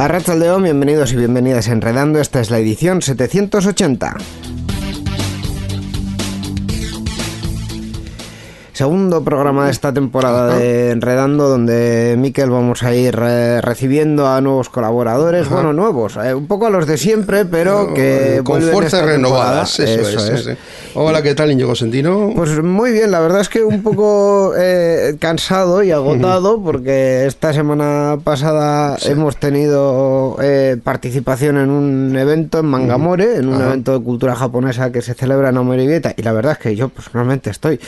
A León, bienvenidos y bienvenidas Enredando, esta es la edición 780. Segundo programa de esta temporada de Enredando, donde Miquel vamos a ir eh, recibiendo a nuevos colaboradores, bueno, nuevos, eh, un poco a los de siempre, pero que con fuerzas renovadas. Eso, es. Hola, ¿qué tal, Íñigo Sentino? Pues muy bien, la verdad es que un poco eh, cansado y agotado, porque esta semana pasada hemos tenido participación en un evento en Mangamore, en un evento de cultura japonesa que se celebra en Omeribieta, y la verdad es que yo personalmente estoy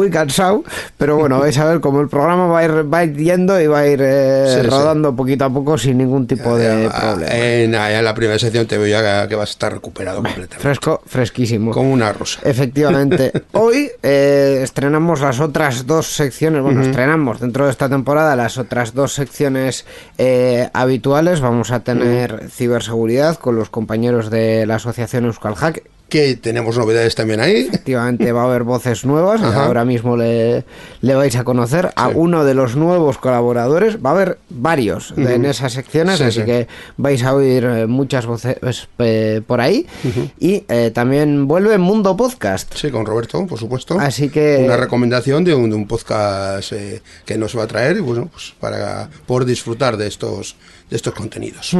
muy cansado, pero bueno, vais a ver cómo el programa va a ir, va yendo y va a ir eh, rodando poquito a poco sin ningún tipo de problema. En, la primera sección te veo ya que vas a estar recuperado completamente. Fresco, fresquísimo. Como una rosa. Efectivamente. Hoy eh, estrenamos las otras dos secciones, bueno, estrenamos dentro de esta temporada las otras dos secciones eh, habituales. Vamos a tener ciberseguridad con los compañeros de la asociación Euskal Hack que tenemos novedades también ahí. Efectivamente, va a haber voces nuevas. Ahora mismo le, le, vais a conocer a uno de los nuevos colaboradores. Va a haber varios en esas secciones, así que vais a oír eh, muchas voces eh, por ahí. Y eh, también vuelve Mundo Podcast. Sí, con Roberto, por supuesto. Así que. Una recomendación de un, podcast que nos va a traer, bueno, pues para poder disfrutar de estos de estos contenidos.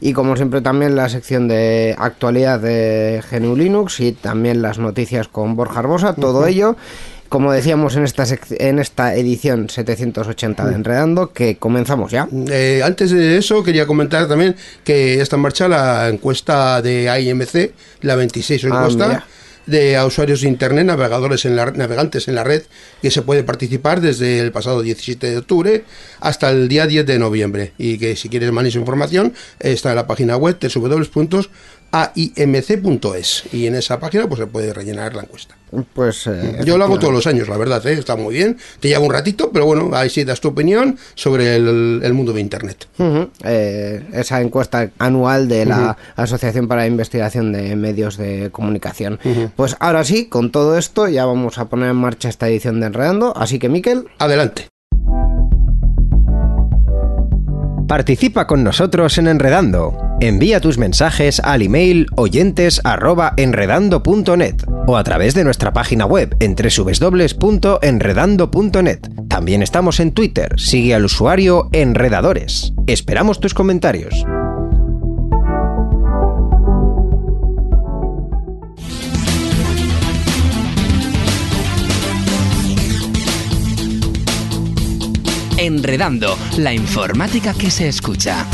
Y como siempre también la sección de actualidad de GNU Linux y también las noticias con Borja Arbosa, todo ello como decíamos en esta, en esta edición 780 de Enredando, que comenzamos ya. Eh, antes de eso, quería comentar también que está en marcha la encuesta de IMC, la 26 ah, de usuarios de Internet, navegadores en la, navegantes en la red, que se puede participar desde el pasado 17 de octubre hasta el día 10 de noviembre. Y que si quieres más información, está en la página web www aimc.es y en esa página pues se puede rellenar la encuesta. Pues eh, yo lo hago todos los años, la verdad, ¿eh? está muy bien. Te lleva un ratito, pero bueno, ahí sí das tu opinión sobre el, mundo de Internet. Eh, esa encuesta anual de la Asociación para la Investigación de Medios de Comunicación. Pues ahora sí, con todo esto ya vamos a poner en marcha esta edición de Enredando, así que Miquel, adelante. Participa con nosotros en Enredando. Envía tus mensajes al email oyentes@enredando.net o a través de nuestra página web en www.enredando.net. También estamos en Twitter. Sigue al usuario Enredadores. Esperamos tus comentarios. Enredando, la informática que se escucha.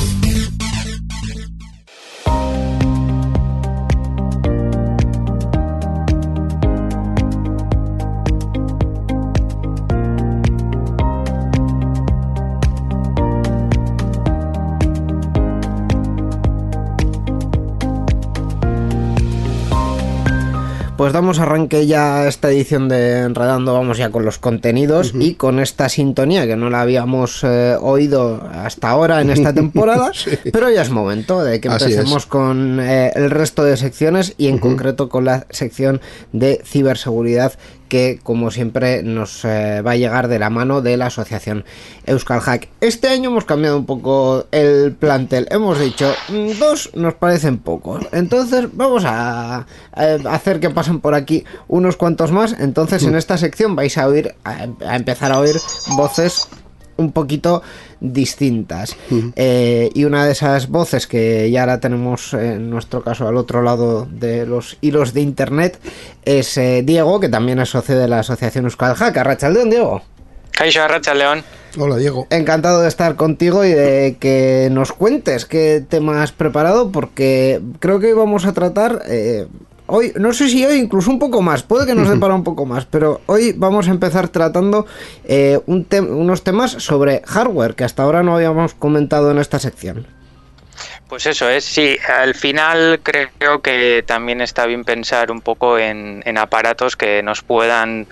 Damos arranque ya esta edición de Enredando, vamos ya con los contenidos y con esta sintonía que no la habíamos eh, oído hasta ahora en esta temporada, pero ya es momento de que empecemos con eh, el resto de secciones y en concreto con la sección de ciberseguridad que como siempre nos eh, va a llegar de la mano de la asociación Euskal Hack. Este año hemos cambiado un poco el plantel, hemos dicho mm, dos nos parecen pocos, entonces vamos a, hacer que pasen por aquí unos cuantos más, entonces en esta sección vais a oír, a empezar a oír voces un poquito distintas. Eh, y una de esas voces que ya la tenemos en nuestro caso al otro lado de los hilos de internet es eh, Diego, que también es socio de la asociación Euskal Hack. Arrachaldeón, Diego. Caixo Racha León. Hola, Diego. Encantado de estar contigo y de que nos cuentes qué tema has preparado, porque creo que hoy vamos a tratar. Eh, hoy, no sé si hoy incluso un poco más, puede que nos separa un poco más, pero hoy vamos a empezar tratando eh, un unos temas sobre hardware que hasta ahora no habíamos comentado en esta sección. Pues eso es, sí, al final creo que también está bien pensar un poco en, aparatos que nos puedan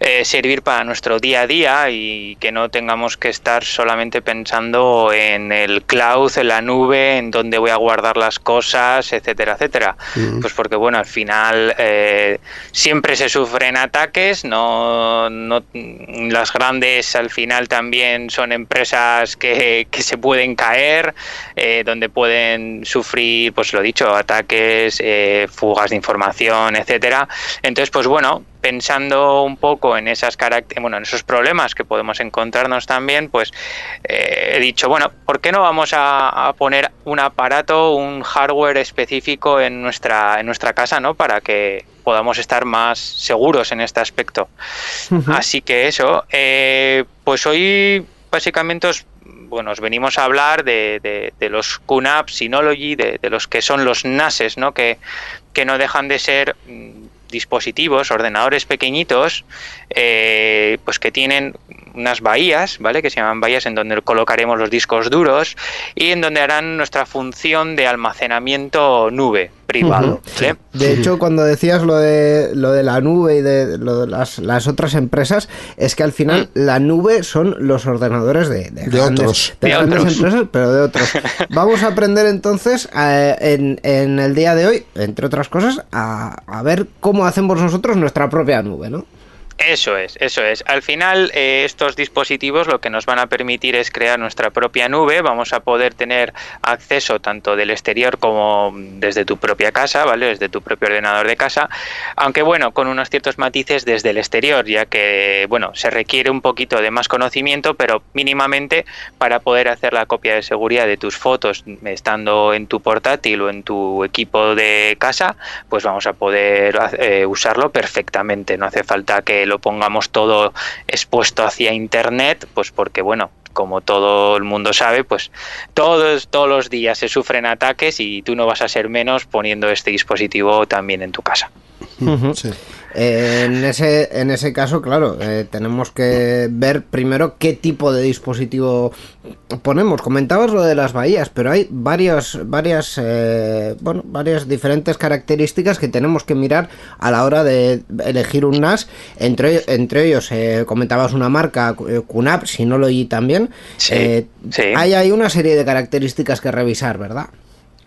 eh, servir para nuestro día a día y que no tengamos que estar solamente pensando en el cloud, en la nube, en dónde voy a guardar las cosas, etcétera, etcétera. Pues porque bueno, al final eh, siempre se sufren ataques, no, no, las grandes al final también son empresas que, que se pueden caer, eh, donde pueden sufrir, pues lo dicho, ataques, eh, fugas de información, etcétera. Entonces, pues bueno, pensando un poco en esas bueno, en esos problemas que podemos encontrarnos también, pues eh, he dicho, bueno, ¿por qué no vamos a, poner un aparato, un hardware específico en nuestra, en nuestra casa, ¿no? Para que podamos estar más seguros en este aspecto. Así que eso, eh, pues hoy básicamente os bueno, os venimos a hablar de, de, los QNAP, Synology, de, de, los que son los NASes, ¿no? Que, que no dejan de ser mm, dispositivos, ordenadores pequeñitos, eh, pues que tienen unas bahías, ¿vale? Que se llaman bahías en donde colocaremos los discos duros y en donde harán nuestra función de almacenamiento nube privado. De hecho, cuando decías lo de lo de la nube y de, lo de las, otras empresas, es que al final mm. la nube son los ordenadores de, otros. De, empresas, pero de otros. Vamos a aprender entonces eh, en, en, el día de hoy, entre otras cosas, a, a ver cómo hacemos nosotros nuestra propia nube, ¿no? Eso es, eso es. Al final, eh, estos dispositivos lo que nos van a permitir es crear nuestra propia nube. Vamos a poder tener acceso tanto del exterior como desde tu propia casa, ¿vale? Desde tu propio ordenador de casa. Aunque bueno, con unos ciertos matices desde el exterior, ya que, bueno, se requiere un poquito de más conocimiento, pero mínimamente para poder hacer la copia de seguridad de tus fotos estando en tu portátil o en tu equipo de casa, pues vamos a poder eh, usarlo perfectamente. No hace falta que pongamos todo expuesto hacia internet, pues porque bueno, como todo el mundo sabe, pues todos, todos los días se sufren ataques y tú no vas a ser menos poniendo este dispositivo también en tu casa. Eh, en, ese, en ese caso, claro, eh, tenemos que ver primero qué tipo de dispositivo ponemos. Comentabas lo de las bahías, pero hay varias, varias, eh, bueno, varias diferentes características que tenemos que mirar a la hora de elegir un NAS. Entre, entre ellos, comentabas una marca, QNAP, si no lo oí también. Sí, Hay, hay una serie de características que revisar, ¿verdad?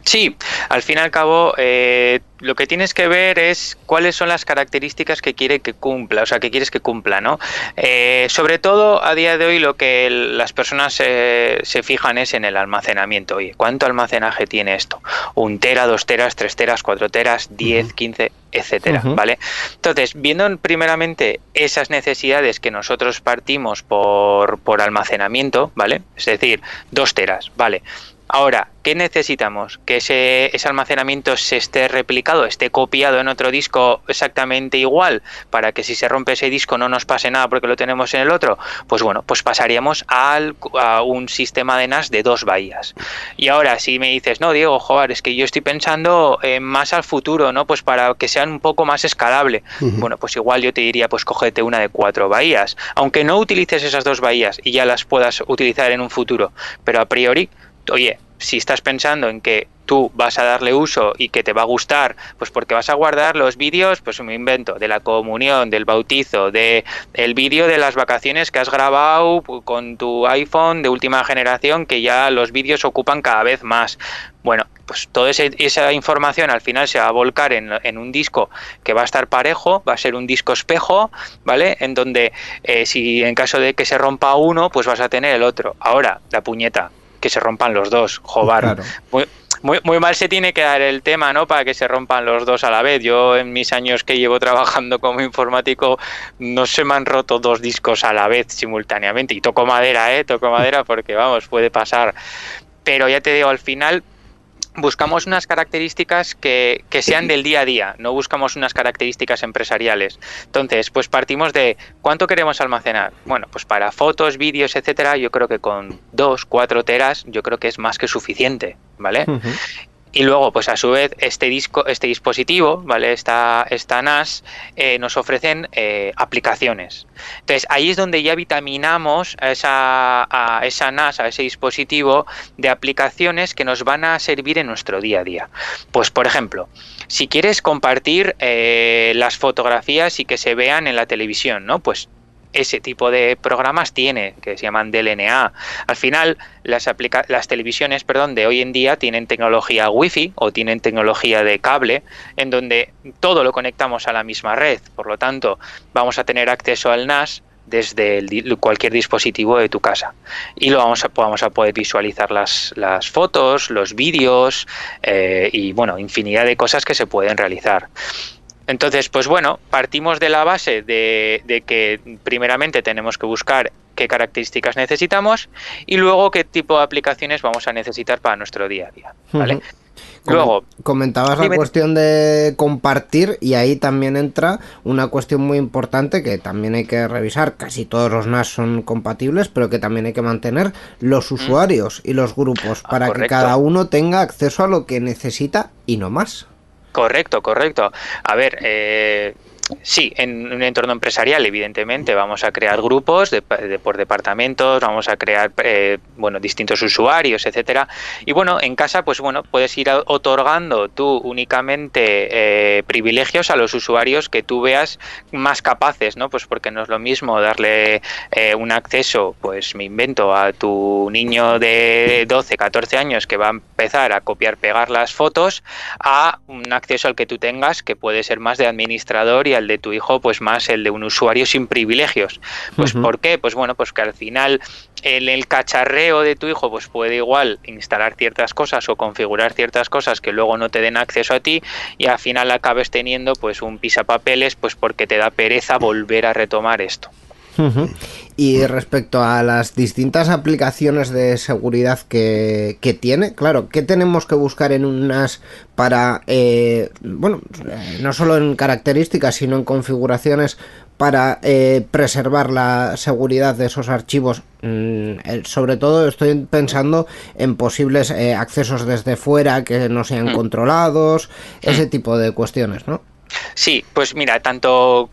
Sí, al fin y al cabo, eh, lo que tienes que ver es cuáles son las características que quiere que cumpla, o sea, que quieres que cumpla, ¿no? Eh, sobre todo, a día de hoy, lo que las personas se fijan es en el almacenamiento. Oye, ¿cuánto almacenaje tiene esto? ¿Un tera, dos teras, tres teras, cuatro teras, diez, quince, etcétera, ¿vale? Entonces, viendo primeramente esas necesidades que nosotros partimos por, por almacenamiento, ¿vale? Es decir, dos teras, ¿vale? Ahora, ¿qué necesitamos? Que ese, almacenamiento se esté replicado, esté copiado en otro disco exactamente igual, para que si se rompe ese disco no nos pase nada porque lo tenemos en el otro. Pues bueno, pues pasaríamos al, a un sistema de NAS de dos bahías. Y ahora, si me dices, no, Diego, joder, es que yo estoy pensando eh, más al futuro, ¿no? Pues para que sean un poco más escalable. Bueno, pues igual yo te diría, pues cógete una de cuatro bahías. Aunque no utilices esas dos bahías y ya las puedas utilizar en un futuro, pero a priori oye, si estás pensando en que tú vas a darle uso y que te va a gustar, pues porque vas a guardar los vídeos, pues me invento, de la comunión, del bautizo, de el vídeo de las vacaciones que has grabado con tu iPhone de última generación, que ya los vídeos ocupan cada vez más. Bueno, pues toda esa información al final se va a volcar en, un disco que va a estar parejo, va a ser un disco espejo, ¿vale? En donde eh, si en caso de que se rompa uno, pues vas a tener el otro. Ahora, la puñeta, que se rompan los dos, jobar. Muy, muy, mal se tiene que dar el tema, ¿no? Para que se rompan los dos a la vez. Yo en mis años que llevo trabajando como informático no se me han roto dos discos a la vez simultáneamente. Y toco madera, ¿eh? Toco madera porque, vamos, puede pasar. Pero ya te digo, al final buscamos unas características que, que, sean del día a día, no buscamos unas características empresariales. Entonces, pues partimos de cuánto queremos almacenar. Bueno, pues para fotos, vídeos, etcétera, yo creo que con dos, cuatro teras, yo creo que es más que suficiente, ¿vale? Y luego, pues a su vez, este disco, este dispositivo, ¿vale? Esta, esta NAS, eh, nos ofrecen eh, aplicaciones. Entonces, ahí es donde ya vitaminamos a esa, a esa NAS, a ese dispositivo, de aplicaciones que nos van a servir en nuestro día a día. Pues, por ejemplo, si quieres compartir eh, las fotografías y que se vean en la televisión, ¿no? Pues ese tipo de programas tiene, que se llaman DLNA. Al final, las, las televisiones perdón, de hoy en día tienen tecnología Wi-Fi o tienen tecnología de cable, en donde todo lo conectamos a la misma red. Por lo tanto, vamos a tener acceso al NAS desde cualquier dispositivo de tu casa y lo vamos a, vamos a poder visualizar las, las fotos, los vídeos eh, y bueno, infinidad de cosas que se pueden realizar. Entonces, pues bueno, partimos de la base de, que primeramente tenemos que buscar qué características necesitamos y luego qué tipo de aplicaciones vamos a necesitar para nuestro día a día. ¿vale? Luego, comentabas la cuestión de compartir y ahí también entra una cuestión muy importante que también hay que revisar. Casi todos los NAS son compatibles, pero que también hay que mantener los usuarios y los grupos ah, para que cada uno tenga acceso a lo que necesita y no más. Correcto, correcto. A ver, eh, Sí, en un entorno empresarial, evidentemente, vamos a crear grupos de, por departamentos, vamos a crear eh, bueno distintos usuarios, etcétera. Y bueno, en casa, pues bueno, puedes ir otorgando tú únicamente eh, privilegios a los usuarios que tú veas más capaces, ¿no? Pues porque no es lo mismo darle eh, un acceso, pues me invento a tu niño de 12, 14 años que va a empezar a copiar, pegar las fotos, a un acceso al que tú tengas que puede ser más de administrador y el de tu hijo pues más el de un usuario sin privilegios. Pues ¿por qué? Pues bueno, pues que al final en el cacharreo de tu hijo pues puede igual instalar ciertas cosas o configurar ciertas cosas que luego no te den acceso a ti y al final acabes teniendo pues un pisapapeles pues porque te da pereza volver a retomar esto. Y respecto a las distintas aplicaciones de seguridad que, tiene, claro, ¿qué tenemos que buscar en unas para, eh, bueno, no solo en características, sino en configuraciones para eh, preservar la seguridad de esos archivos? Mm, sobre todo estoy pensando en posibles eh, accesos desde fuera que no sean mm. controlados, ese mm. tipo de cuestiones, ¿no? Sí, pues mira, tanto,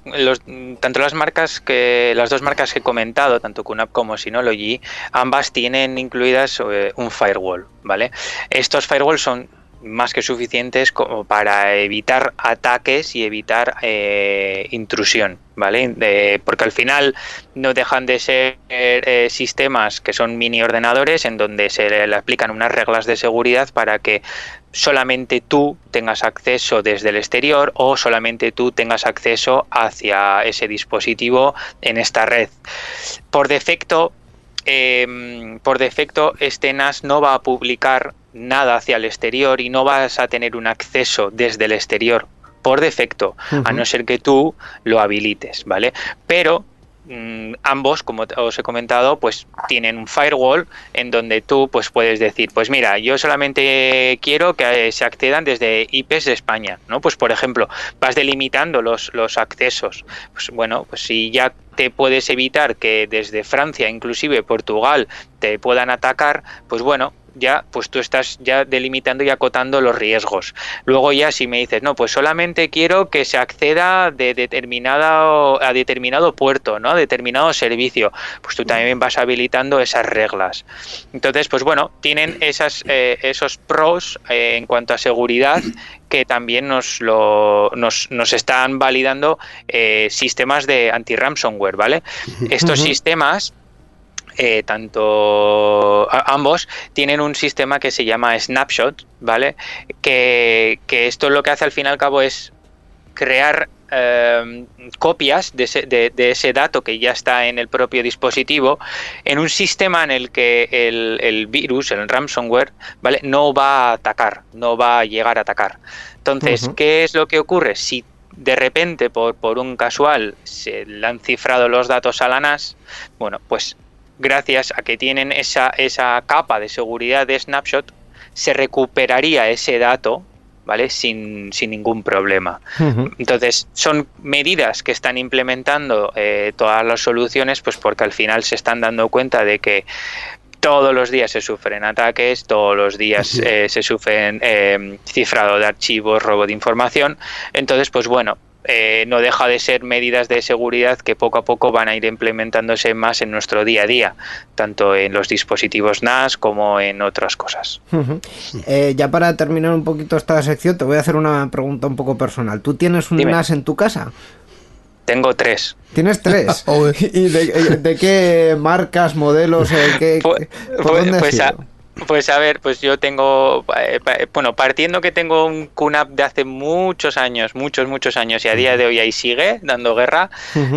tanto las marcas que las dos marcas que he comentado, tanto QNAP como Synology, ambas tienen incluidas eh, un firewall, ¿vale? Estos firewalls son más que suficientes como para evitar ataques y evitar eh, intrusión, ¿vale? porque al final no dejan de ser eh, sistemas que son mini ordenadores en donde se le aplican unas reglas de seguridad para que solamente tú tengas acceso desde el exterior o solamente tú tengas acceso hacia ese dispositivo en esta red. Por defecto, em, por defecto, este NAS no va a publicar nada hacia el exterior y no vas a tener un acceso desde el exterior por defecto, a no ser que tú lo habilites, ¿vale? Pero mm, ambos, como os he comentado, pues tienen un firewall en donde tú pues puedes decir, pues mira, yo solamente quiero que se accedan desde IPs de España, ¿no? Pues por ejemplo, vas delimitando los, los accesos. Pues bueno, pues si ya te puedes evitar que desde Francia, inclusive Portugal, te puedan atacar, pues bueno, ya pues tú estás ya delimitando y acotando los riesgos. Luego ya si me dices, no, pues solamente quiero que se acceda de determinado a determinado puerto, ¿no? A determinado servicio, pues tú también vas habilitando esas reglas. Entonces, pues bueno, tienen esas eh, esos pros eh, en cuanto a seguridad que también nos, lo, nos, nos están validando eh, sistemas de anti-ransomware, ¿vale? Estos sistemas eh, tanto ambos tienen un sistema que se llama Snapshot, ¿vale? Que, esto lo que hace al fin y al cabo es crear em, copias de ese, dato que ya está en el propio dispositivo en un sistema en el que el, virus, el ransomware, ¿vale? no va a atacar, no va a llegar a atacar. Entonces, ¿qué es lo que ocurre? Si de repente, por, por un casual, se le han cifrado los datos a la NAS, bueno, pues gracias a que tienen esa, esa capa de seguridad de snapshot, se recuperaría ese dato ¿vale? Sin, sin ningún problema. Entonces, son medidas que están implementando eh, todas las soluciones, pues porque al final se están dando cuenta de que todos los días se sufren ataques, todos los días eh, se sufren eh, cifrado de archivos, robo de información. Entonces, pues bueno, eh, no deja de ser medidas de seguridad que poco a poco van a ir implementándose más en nuestro día a día, tanto en los dispositivos NAS como en otras cosas. Eh, ya para terminar un poquito esta sección, te voy a hacer una pregunta un poco personal. ¿Tú tienes un NAS en tu casa? Tengo tres. ¿Tienes tres? ¿Y de, qué marcas, modelos? Qué, pues, pues, pues pues a ver, pues yo tengo, eh, bueno, partiendo que tengo un QNAP de hace muchos años, muchos, muchos años, y a día de hoy ahí sigue dando guerra,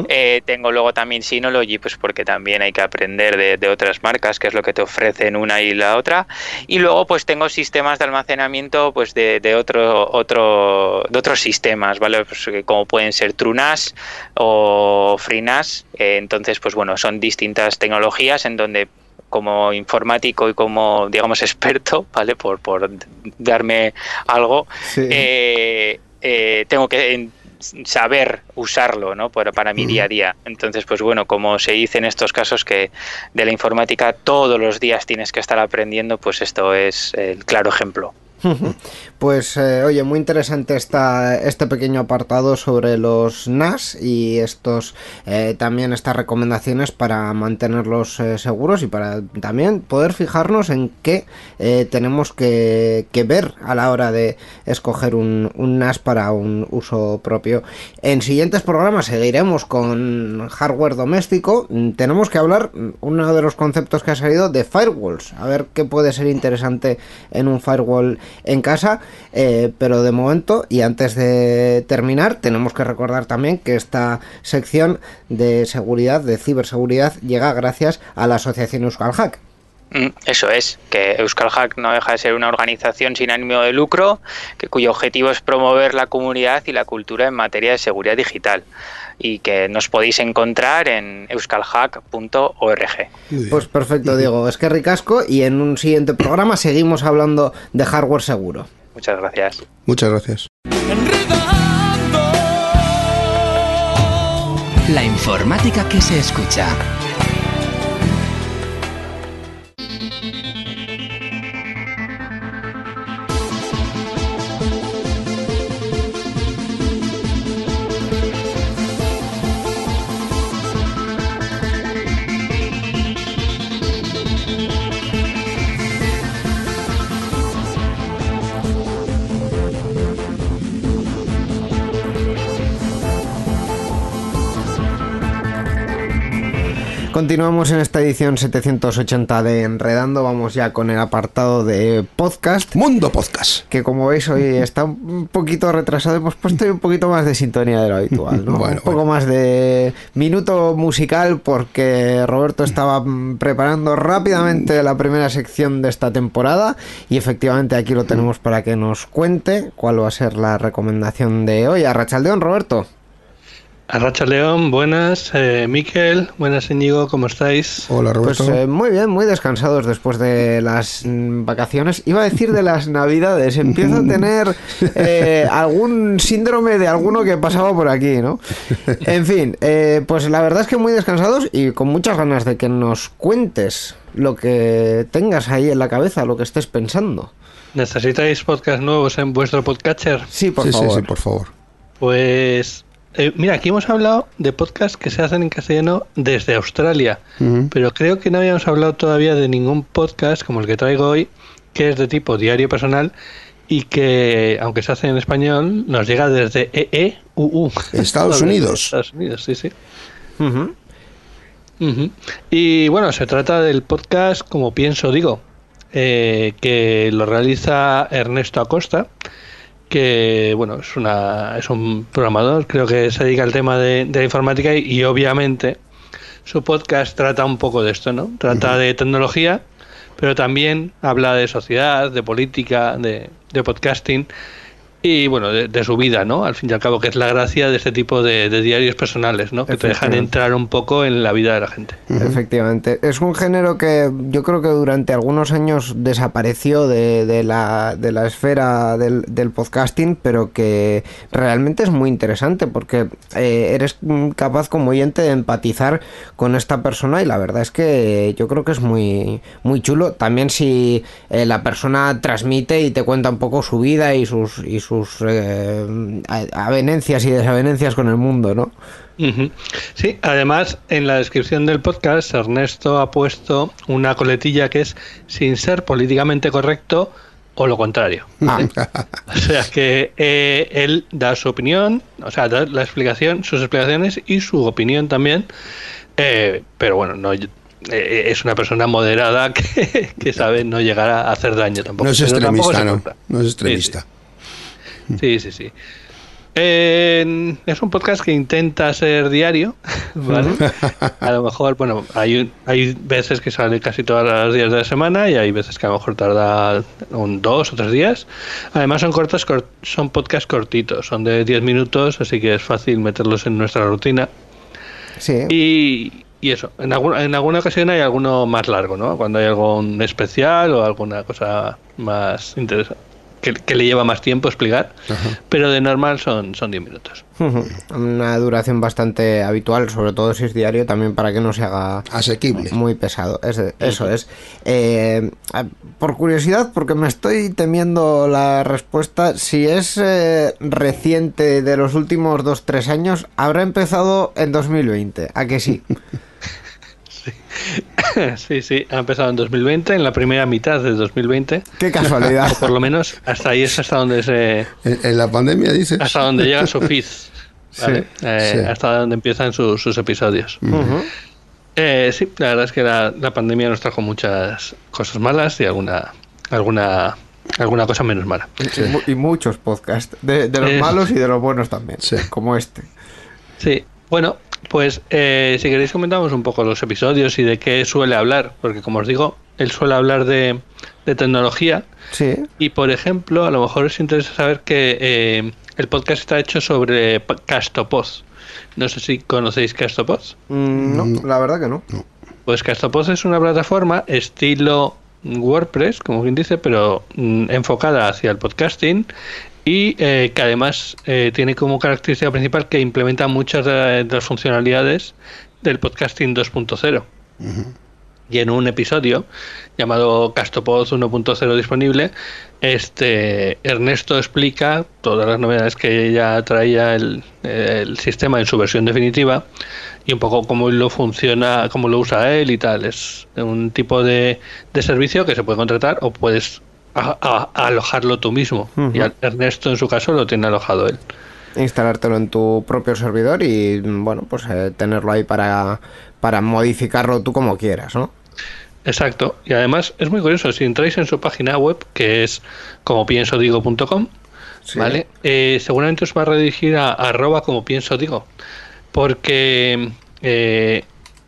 eh, tengo luego también Synology, pues porque también hay que aprender de, otras marcas, que es lo que te ofrecen una y la otra, y luego pues tengo sistemas de almacenamiento pues de, de otro, otro, de otros sistemas, ¿vale? Pues, como pueden ser TrueNAS o FreeNAS, eh, entonces pues bueno, son distintas tecnologías en donde como informático y como, digamos, experto, ¿vale? Por, por darme algo, eh, eh, tengo que saber usarlo ¿no? para, para mi día a día. Entonces, pues bueno, como se dice en estos casos que de la informática todos los días tienes que estar aprendiendo, pues esto es el claro ejemplo. Pues eh, oye, muy interesante esta, este pequeño apartado sobre los NAS y estos eh, también estas recomendaciones para mantenerlos eh, seguros y para también poder fijarnos en qué tenemos que, ver a la hora de escoger un, un, NAS para un uso propio. En siguientes programas seguiremos con hardware doméstico. Tenemos que hablar, uno de los conceptos que ha salido, de firewalls. A ver qué puede ser interesante en un firewall en casa, eh, pero de momento y antes de terminar tenemos que recordar también que esta sección de seguridad, de ciberseguridad, llega gracias a la asociación Euskal Hack. Mm, eso es, que Euskal Hack no deja de ser una organización sin ánimo de lucro, que cuyo objetivo es promover la comunidad y la cultura en materia de seguridad digital y que nos podéis encontrar en euskalhack.org. Pues perfecto, Diego. Es que ricasco y en un siguiente programa seguimos hablando de hardware seguro. Muchas gracias. Muchas gracias. La informática que se escucha. Continuamos en esta edición 780 de Enredando. Vamos ya con el apartado de podcast. Mundo Podcast. Que como veis hoy está un poquito retrasado. Hemos puesto un poquito más de sintonía de lo habitual, ¿no? un poco más de minuto musical porque Roberto estaba preparando rápidamente la primera sección de esta temporada y efectivamente aquí lo tenemos para que nos cuente cuál va a ser la recomendación de hoy. A Rachaldeón, Roberto. Arracha León, buenas. Eh, Miquel, buenas Íñigo, ¿cómo estáis? Hola Roberto. Pues eh, muy bien, muy descansados después de las mm, vacaciones. Iba a decir de las navidades. Empiezo a tener eh, algún síndrome de alguno que pasaba por aquí, ¿no? En fin, eh, pues la verdad es que muy descansados y con muchas ganas de que nos cuentes lo que tengas ahí en la cabeza, lo que estés pensando. ¿Necesitáis podcast nuevos en vuestro podcatcher? Sí, por favor. Sí, sí, por favor. Pues eh, mira, aquí hemos hablado de podcasts que se hacen en castellano desde Australia, pero creo que no habíamos hablado todavía de ningún podcast como el que traigo hoy, que es de tipo diario personal y que, aunque se hace en español, nos llega desde EEUU. Estados Unidos. Estados Unidos, sí, sí. Y bueno, se trata del podcast Como pienso, digo, eh, que lo realiza Ernesto Acosta que bueno es una es un programador creo que se dedica al tema de, la informática y, obviamente su podcast trata un poco de esto no trata de tecnología pero también habla de sociedad de política de, podcasting y bueno, de, su vida, ¿no? Al fin y al cabo, que es la gracia de este tipo de, diarios personales, ¿no? Que te dejan entrar un poco en la vida de la gente. Efectivamente. Es un género que yo creo que durante algunos años desapareció de, la, de la esfera del, podcasting, pero que realmente es muy interesante porque eh, eres capaz como oyente de empatizar con esta persona y la verdad es que yo creo que es muy, muy chulo. También si eh, la persona transmite y te cuenta un poco su vida y sus... Y sus sus eh, avenencias y desavenencias con el mundo, ¿no? Sí, además en la descripción del podcast Ernesto ha puesto una coletilla que es sin ser políticamente correcto o lo contrario. Ah. o sea que eh, él da su opinión, o sea, da la explicación, sus explicaciones y su opinión también, eh, pero bueno, no es una persona moderada que, sabe no llegar a hacer daño tampoco. No es extremista, no. No es extremista. Sí, sí, sí. es un podcast que intenta ser diario, ¿vale? A lo mejor, bueno, hay, hay veces que sale casi todos los días de la semana y hay veces que a lo mejor tarda un dos o tres días. Además son cortos, son podcasts cortitos, son de 10 minutos, así que es fácil meterlos en nuestra rutina. Sí. Y, y eso, en alguna, en alguna ocasión hay alguno más largo, ¿no? Cuando hay algún especial o alguna cosa más interesante que, le lleva más tiempo explicar, pero de normal son, son 10 minutos. Una duración bastante habitual, sobre todo si es diario, también para que no se haga asequible. Muy pesado. eso es. Eh, por curiosidad, porque me estoy temiendo la respuesta, si es eh, reciente de los últimos 2-3 años, habrá empezado en 2020. ¿A que sí? Sí, sí, ha empezado en 2020, en la primera mitad de 2020. Qué casualidad. O por lo menos hasta ahí es hasta donde se... En, la pandemia, dices. Hasta donde llega su feed. Eh, hasta donde empiezan sus episodios. Eh, sí, la verdad es que la, pandemia nos trajo muchas cosas malas y alguna alguna alguna cosa menos mala. Y, muchos podcasts, de, los malos y de los buenos también, como este. Sí, bueno, pues eh, si queréis comentamos un poco los episodios y de qué suele hablar, porque como os digo, él suele hablar de, tecnología. Sí. Y por ejemplo, a lo mejor os interesa saber que eh, el podcast está hecho sobre Castopod. No sé si conocéis Castopod. Mm, no, la verdad que no. Pues Castopod es una plataforma estilo WordPress, como quien dice, pero mm, enfocada hacia el podcasting y eh, que además eh, tiene como característica principal que implementa muchas de, las funcionalidades del podcasting 2.0. Y en un episodio llamado Castopod 1.0 disponible, este Ernesto explica todas las novedades que ya traía el, sistema en su versión definitiva y un poco cómo lo funciona, cómo lo usa él y tal. Es un tipo de, de servicio que se puede contratar o puedes a, alojarlo tú mismo. Y Ernesto, en su caso, lo tiene alojado él. Instalártelo en tu propio servidor y, bueno, pues eh, tenerlo ahí para, para modificarlo tú como quieras, ¿no? Exacto. Y además es muy curioso, si entráis en su página web, que es como pienso digo.com, ¿vale? Eh, seguramente os va a redirigir a, arroba como pienso digo, porque eh,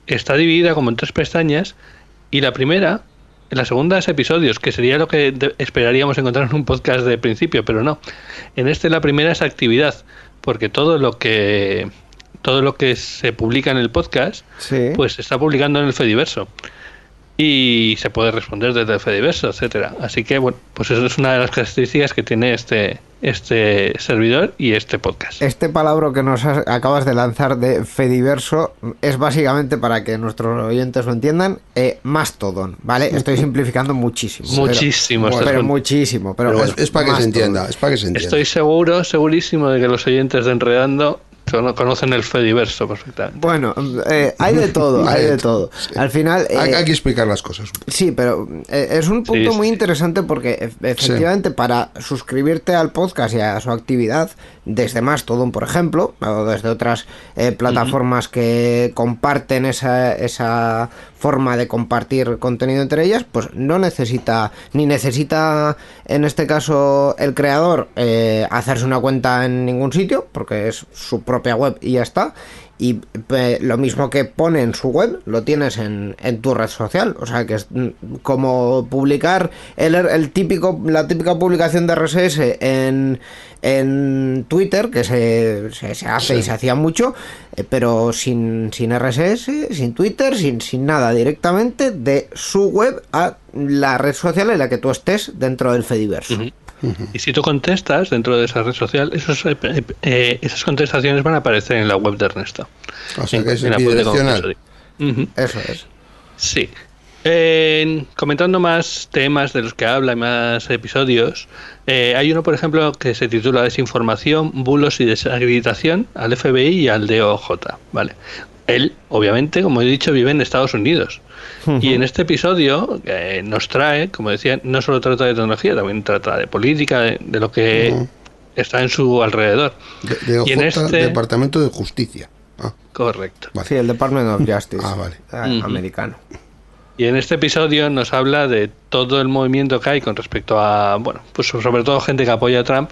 está dividida como en tres pestañas y la primera en la segunda es episodios, que sería lo que esperaríamos encontrar en un podcast de principio, pero no. En este la primera es actividad, porque todo lo que todo lo que se publica en el podcast, pues se está publicando en el Fediverso y se puede responder desde el Fediverso, etcétera. Así que bueno, pues eso es una de las características que tiene este este servidor y este podcast. Este palabra que nos acabas de lanzar de Fediverso es básicamente para que nuestros oyentes lo entiendan, eh, Mastodon, ¿vale? Estoy simplificando muchísimo. Muchísimo, pero, muchísimo. Pero, es, para que se entienda, es para que se entienda. Estoy seguro, segurísimo de que los oyentes de Enredando conocen el Fediverso perfectamente. Bueno, eh, hay de todo, hay de todo. Al final... hay, eh, que explicar las cosas. Sí, pero eh, es un punto muy interesante porque efectivamente para suscribirte al podcast y a su actividad, desde Mastodon, por ejemplo, o desde otras plataformas que comparten esa, esa forma de compartir contenido entre ellas, pues no necesita, ni necesita en este caso el creador hacerse una cuenta en ningún sitio, porque es su propia web y ya está. Y lo mismo que pone en su web, lo tienes en, en, tu red social. O sea que es mm, como publicar el, el típico, la típica publicación de RSS en, en Twitter, que se, se, hace y se hacía mucho, eh, pero sin, sin RSS, sin Twitter, sin, sin nada, directamente de su web a la red social en la que tú estés dentro del Y si tú contestas dentro de esa red social, esos, eh, eh, esas contestaciones van a aparecer en la web de Ernesto. O sea que es bidireccional. Eso es. Sí. comentando más temas de los que habla y más episodios, eh, hay uno, por ejemplo, que se titula Desinformación, bulos y desacreditación al FBI y al DOJ. Vale. Él, obviamente, como he dicho, vive en Estados Unidos. Y en este episodio eh, nos trae, como decía, no solo trata de tecnología, también trata de política, de, lo que está en su alrededor. De, y en este Departamento de Justicia. Ah. Correcto. Sí, el Department of Justice. ah, vale. Eh, americano. Y en este episodio nos habla de todo el movimiento que hay con respecto a, bueno, pues sobre todo gente que apoya a Trump,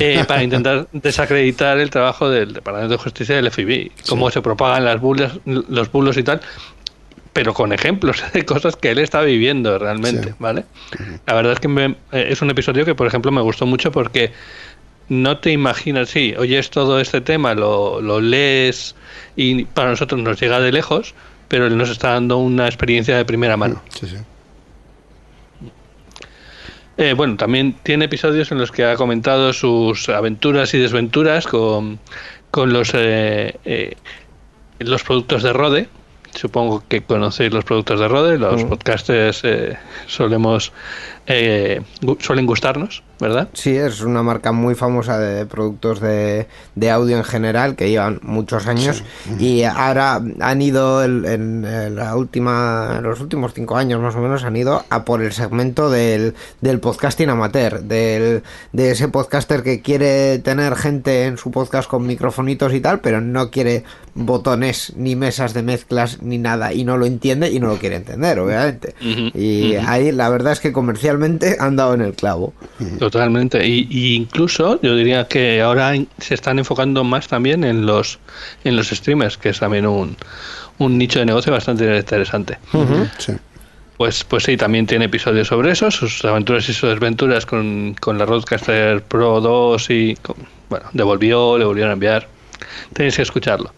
eh, para intentar desacreditar el trabajo del Departamento de Justicia del FBI, cómo se propagan las bulas, los bulos y tal, pero con ejemplos de cosas que él está viviendo realmente, ¿vale? La verdad es que eh, es un episodio que, por ejemplo, me gustó mucho porque no te imaginas, sí, oyes todo este tema, lo, lo lees y para nosotros nos llega de lejos, pero él nos está dando una experiencia de primera mano. Sí, sí. Eh, bueno, también tiene episodios en los que ha comentado sus aventuras y desventuras con, con los, eh, eh, los productos de Rode. Supongo que conocéis los productos de Rode, los mm. podcasters solemos suelen gustarnos. ¿verdad? Sí, es una marca muy famosa de productos de, de audio en general que llevan muchos años y ahora han ido en, la última, los últimos cinco años más o menos han ido a por el segmento del, del podcasting amateur, del, de ese podcaster que quiere tener gente en su podcast con microfonitos y tal, pero no quiere botones ni mesas de mezclas ni nada y no lo entiende y no lo quiere entender, obviamente. y ahí la verdad es que han dado en el clavo. Totalmente. Y, incluso yo diría que ahora se están enfocando más también en los en los streamers, que es también un, un nicho de negocio bastante interesante. Pues, pues sí, también tiene episodios sobre eso, sus aventuras y sus desventuras con, con la Roadcaster Pro 2 y bueno, devolvió, le volvieron a enviar. Tenéis que escucharlo.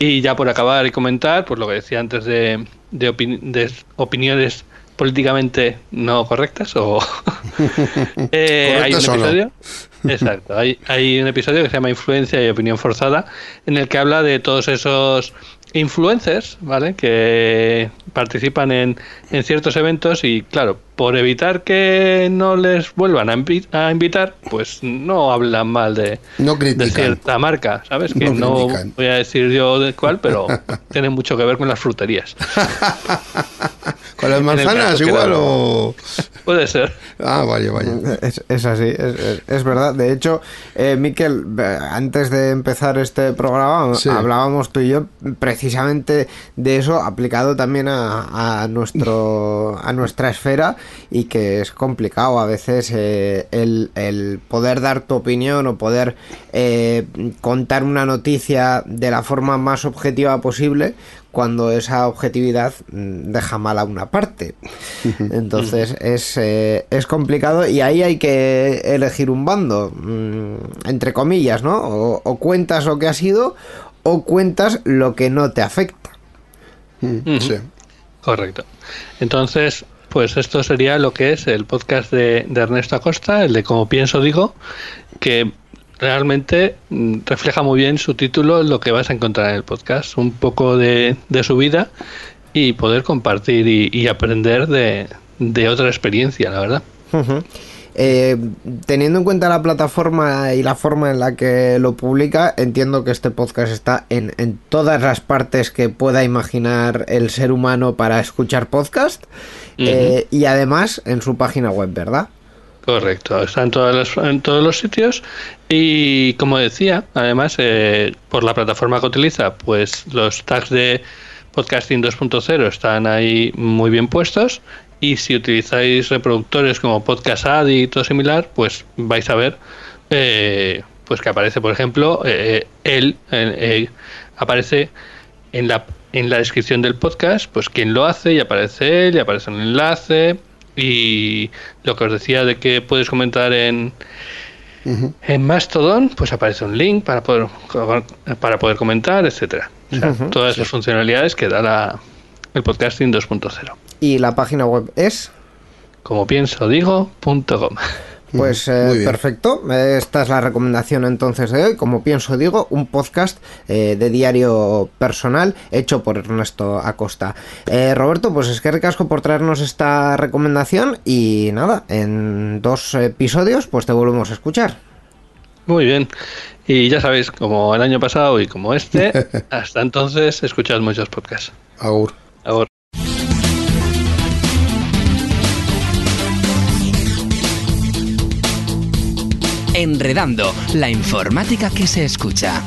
Y ya por acabar y comentar, pues lo que decía antes de, de, de opiniones políticamente no correctas o eh, hay un episodio exacto hay, hay un episodio que se llama influencia y opinión forzada en el que habla de todos esos influencers, ¿vale? Que participan en, en, ciertos eventos y, claro, por evitar que no les vuelvan a, invitar, pues no hablan mal de, de cierta marca, ¿sabes? Que no, voy a decir yo de cuál, pero tiene mucho que ver con las fruterías. ¿Con las manzanas igual o...? Puede ser. Ah, vaya, vaya. Es, así, es, verdad. De hecho, eh, Miquel, antes de empezar este programa, hablábamos tú y yo precisamente de eso aplicado también a, nuestro, a nuestra esfera y que es complicado a veces eh, el, poder dar tu opinión o poder eh, contar una noticia de la forma más objetiva posible cuando esa objetividad mm, deja mal a una parte. Entonces es, eh, es complicado y ahí hay que elegir un bando, mm, entre comillas, ¿no? O, cuentas lo que ha sido o cuentas lo que no te afecta. Sí. Correcto. Entonces, pues esto sería lo que es el podcast de, de Ernesto Acosta, el de Como Pienso Digo, que realmente mm, refleja muy bien su título lo que vas a encontrar en el podcast, un poco de, su vida y poder compartir y, aprender de, otra experiencia, la verdad. Eh, teniendo en cuenta la plataforma y la forma en la que lo publica, entiendo que este podcast está en, en todas las partes que pueda imaginar el ser humano para escuchar podcast eh, y además en su página web, ¿verdad? Correcto, está en, todas en todos los sitios y como decía, además eh, por la plataforma que utiliza, pues los tags de podcasting 2.0 están ahí muy bien puestos y si utilizáis reproductores como Podcast Addict o similar, pues vais a ver eh, pues que aparece, por ejemplo, eh, él aparece en la, en la descripción del podcast, pues quién lo hace y aparece él y aparece un enlace y lo que os decía de que puedes comentar en, en Mastodon, pues aparece un link para poder, para poder comentar, etcétera. todas esas funcionalidades que da la, el podcasting 2.0. ¿Y la página web es? Como pienso, digo.com. Pues eh, perfecto, esta es la recomendación entonces de hoy. Como pienso, digo, un podcast eh, de diario personal hecho por Ernesto Acosta. Eh, Roberto, pues es que recasco por traernos esta recomendación y nada, en dos episodios pues te volvemos a escuchar. Muy bien. Y ya sabéis, como el año pasado y como este, hasta entonces escuchad muchos podcasts. Agur. Agur. Enredando, la informática que se escucha.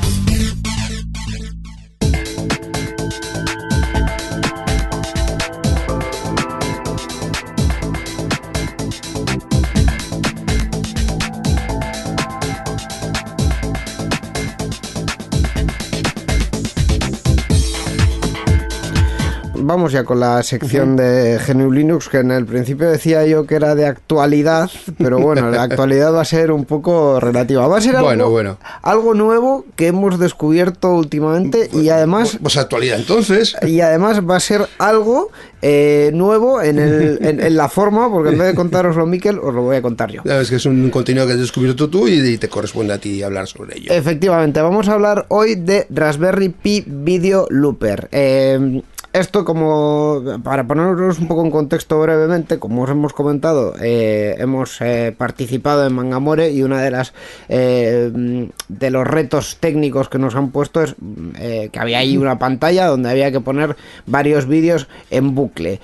Vamos ya con la sección de GNU Linux, que en el principio decía yo que era de actualidad, pero bueno, la actualidad va a ser un poco relativa. Va a ser algo, bueno, algo nuevo que hemos descubierto últimamente y además... Pues actualidad entonces. Y además va a ser algo eh, nuevo en, el, en, la forma, porque en vez de contaroslo Miquel, os lo voy a contar yo. Es que es un contenido que has descubierto tú y te corresponde a ti hablar sobre ello. Efectivamente, vamos a hablar hoy de Raspberry Pi Video Looper. Eh, esto como para ponernos un poco en contexto brevemente, como os hemos comentado, eh, hemos eh, participado en Mangamore y una de las eh, de los retos técnicos que nos han puesto es que había ahí una pantalla donde había que poner varios vídeos en bucle.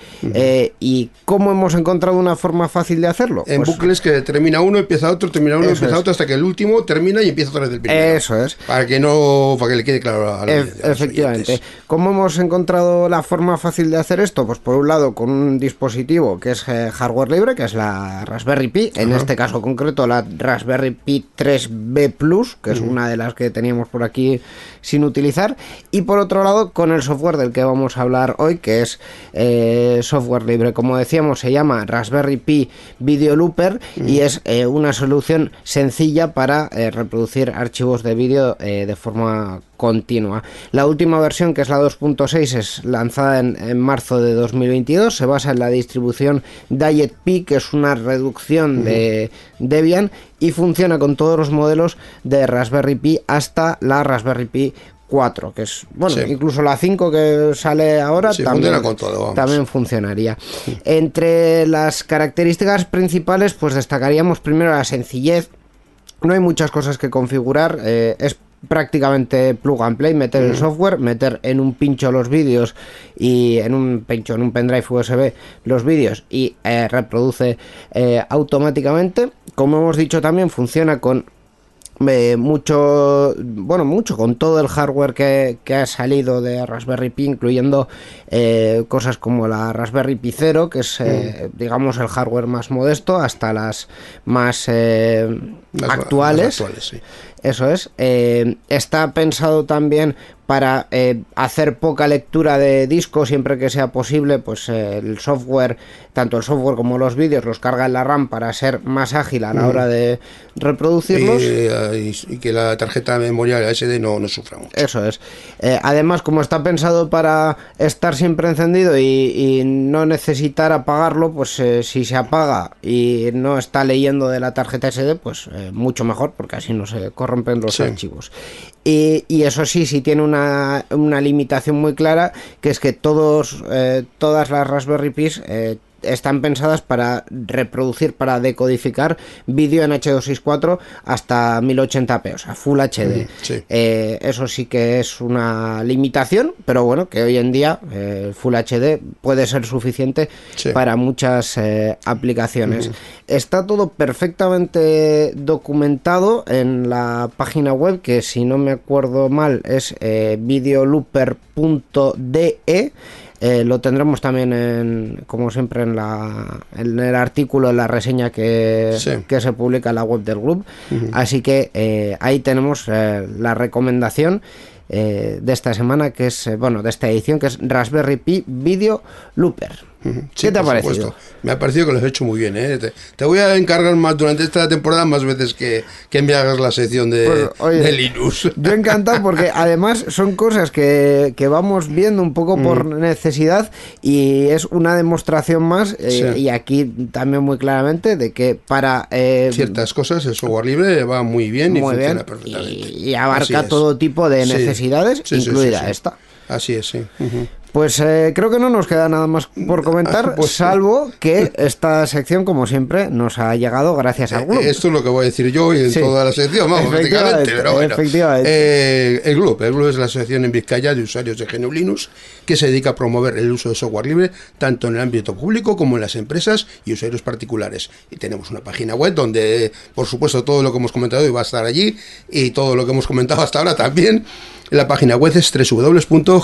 ¿Y cómo hemos encontrado una forma fácil de hacerlo? En pues bucles que termina uno, empieza otro, termina uno, empieza otro, hasta que el último termina y empieza otra vez el primero. Eso es. Para que no, para que le quede claro a la Efectivamente. ¿Cómo hemos encontrado la forma fácil de hacer esto? Pues por un lado con un dispositivo que es eh, hardware libre, que es la Raspberry Pi, en este caso concreto la Raspberry Pi 3B Plus, que es una de las que teníamos por aquí sin utilizar, y por otro lado con el software del que vamos a hablar hoy, que es eh, software libre. Como decíamos, se llama Raspberry Pi Video Looper y es eh, una solución sencilla para reproducir archivos de vídeo de forma continua. La última versión, que es la 2.6, es lanzada en, marzo de 2022. Se basa en la distribución Diet Pi, que es una reducción de Debian y funciona con todos los modelos de Raspberry Pi hasta la Raspberry Pi 4, que es, bueno, incluso la 5 que sale ahora también, también funcionaría. Entre las características principales, pues destacaríamos primero la sencillez. No hay muchas cosas que configurar, eh, es prácticamente plug and play, meter el software, meter en un pincho los vídeos y en un pincho, en un pendrive USB los vídeos y eh, reproduce eh, automáticamente. Como hemos dicho también, funciona con eh, mucho, bueno, mucho con todo el hardware que, ha salido de Raspberry Pi, incluyendo cosas como la Raspberry Pi 0, que es, digamos, el hardware más modesto, hasta las más, actuales. Eso es. Eh, está pensado también para eh, hacer poca lectura de disco siempre que sea posible, pues eh, el software, tanto el software como los vídeos, los carga en la RAM para ser más ágil a la mm. hora de reproducirlos. Y, que la tarjeta de memoria SD no, no sufra mucho. Eso es. además, como está pensado para estar siempre encendido y, no necesitar apagarlo, pues si se apaga y no está leyendo de la tarjeta SD, pues mucho mejor, porque así no se corre rompen los archivos. Y, eso sí, sí tiene una, una, limitación muy clara, que es que todos, eh, todas las Raspberry Pis eh, están pensadas para reproducir, para decodificar vídeo en H264 hasta 1080p, o sea, Full HD. Eh, eso sí que es una limitación, pero bueno, que hoy en día eh, Full HD puede ser suficiente para muchas eh, aplicaciones. Está todo perfectamente documentado en la página web, que si no me acuerdo mal es videolooper.de eh, lo tendremos también, en, como siempre, en, la, en el artículo, en la reseña que, que se publica en la web del grupo. Así que eh, ahí tenemos eh, la recomendación. eh, de esta semana, que es, bueno, de esta edición, que es Raspberry Pi Video Looper. ¿Qué te ha parecido? Me ha parecido que lo has hecho muy bien. ¿eh? Te, voy a encargar más durante esta temporada más veces que, que me hagas la sección de, pues, Linux. Yo encantado porque además son cosas que, que vamos viendo un poco por mm. necesidad y es una demostración más eh, y aquí también muy claramente de que para... Eh, Ciertas cosas el software libre va muy bien y funciona perfectamente. Y, abarca todo tipo de necesidades, incluida esta. Así es, sí. Pues eh, creo que no nos queda nada más por comentar, pues, salvo que esta sección, como siempre, nos ha llegado gracias al Gloop. Esto es lo que voy a decir yo y en toda la sección, vamos, prácticamente. Pero bueno, eh, el Gloop, el Gloop es la asociación en Vizcaya de usuarios de GNU Linux que se dedica a promover el uso de software libre tanto en el ámbito público como en las empresas y usuarios particulares. Y tenemos una página web donde, por supuesto, todo lo que hemos comentado hoy va a estar allí y todo lo que hemos comentado hasta ahora también. La página web es www.glv.biz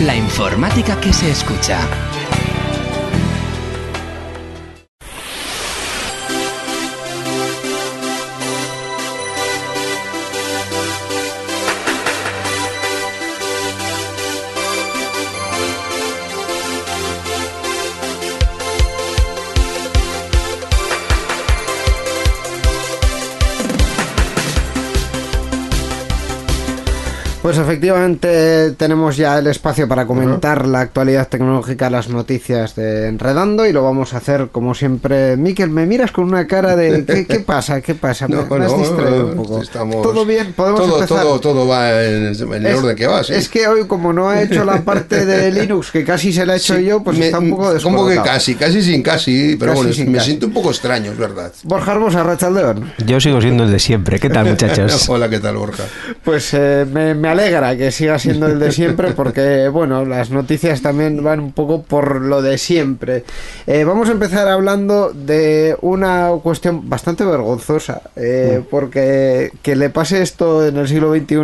La informática que se escucha. Pues efectivamente tenemos ya el espacio para comentar la actualidad tecnológica, las noticias de Enredando y lo vamos a hacer como siempre. Miquel, me miras con una cara de ¿qué, pasa? ¿Qué pasa? Me, has distraído un poco. Todo bien, podemos todo, empezar. Todo, todo va en, el orden que va. Es que hoy como no ha hecho la parte de Linux que casi se la he hecho yo, pues está un poco descolocado. Como que casi, casi sin casi, pero bueno, me siento un poco extraño, es verdad. Borja Arbosa, Rachaldeón. Yo sigo siendo el de siempre. ¿Qué tal, muchachos? Hola, ¿qué tal, Borja? Pues eh, me, me alegra que siga siendo el de siempre porque, bueno, las noticias también van un poco por lo de siempre. Eh, vamos a empezar hablando de una cuestión bastante vergonzosa, eh, porque que le pase esto en el siglo XXI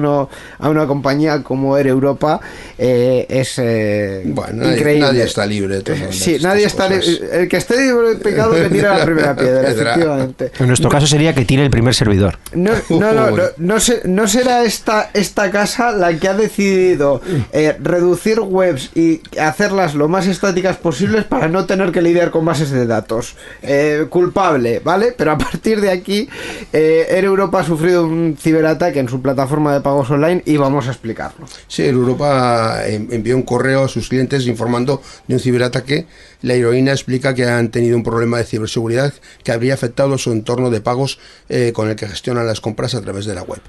a una compañía como Air Europa eh, es bueno, increíble. Nadie, está libre. De sí, nadie está El que esté libre de pecado que tira la primera piedra, efectivamente. En nuestro caso sería que tire el primer servidor. No, no, no, no, no, no será esta, esta casa la que ha decidido eh, reducir webs y hacerlas lo más estáticas posibles para no tener que lidiar con bases de datos. Eh, culpable, ¿vale? Pero a partir de aquí, eh, Air Europa ha sufrido un ciberataque en su plataforma de pagos online y vamos a explicarlo. Sí, Air Europa envió un correo a sus clientes informando de un ciberataque. La heroína explica que han tenido un problema de ciberseguridad que habría afectado su entorno de pagos con el que gestionan las compras a través de la web.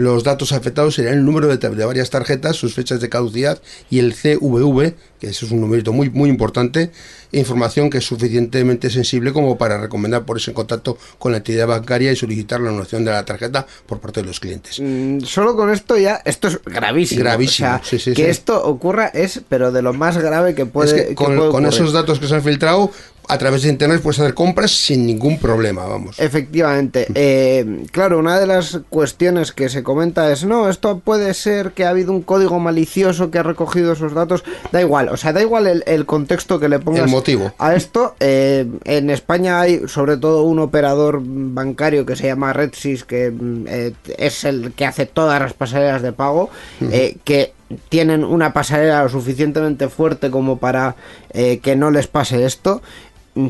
Los datos afectados serían el número de, varias tarjetas, sus fechas de caducidad y el CVV, que eso es un numerito muy, muy importante, información que es suficientemente sensible como para recomendar ponerse en contacto con la entidad bancaria y solicitar la anulación de la tarjeta por parte de los clientes. Mm, solo con esto ya, esto es gravísimo. Gravísimo. que esto ocurra es, pero de lo más grave que puede. con esos datos que se han filtrado, a través de internet puedes hacer compras sin ningún problema, vamos. Efectivamente. Eh, claro, una de las cuestiones que se comenta es, no, esto puede ser que ha habido un código malicioso que ha recogido esos datos. Da igual, o sea, da igual el, contexto que le pongas el motivo. a esto. Eh, en España hay sobre todo un operador bancario que se llama RedSys, que mm, eh, es el que hace todas las pasarelas de pago, que tienen una pasarela lo suficientemente fuerte como para que no les pase esto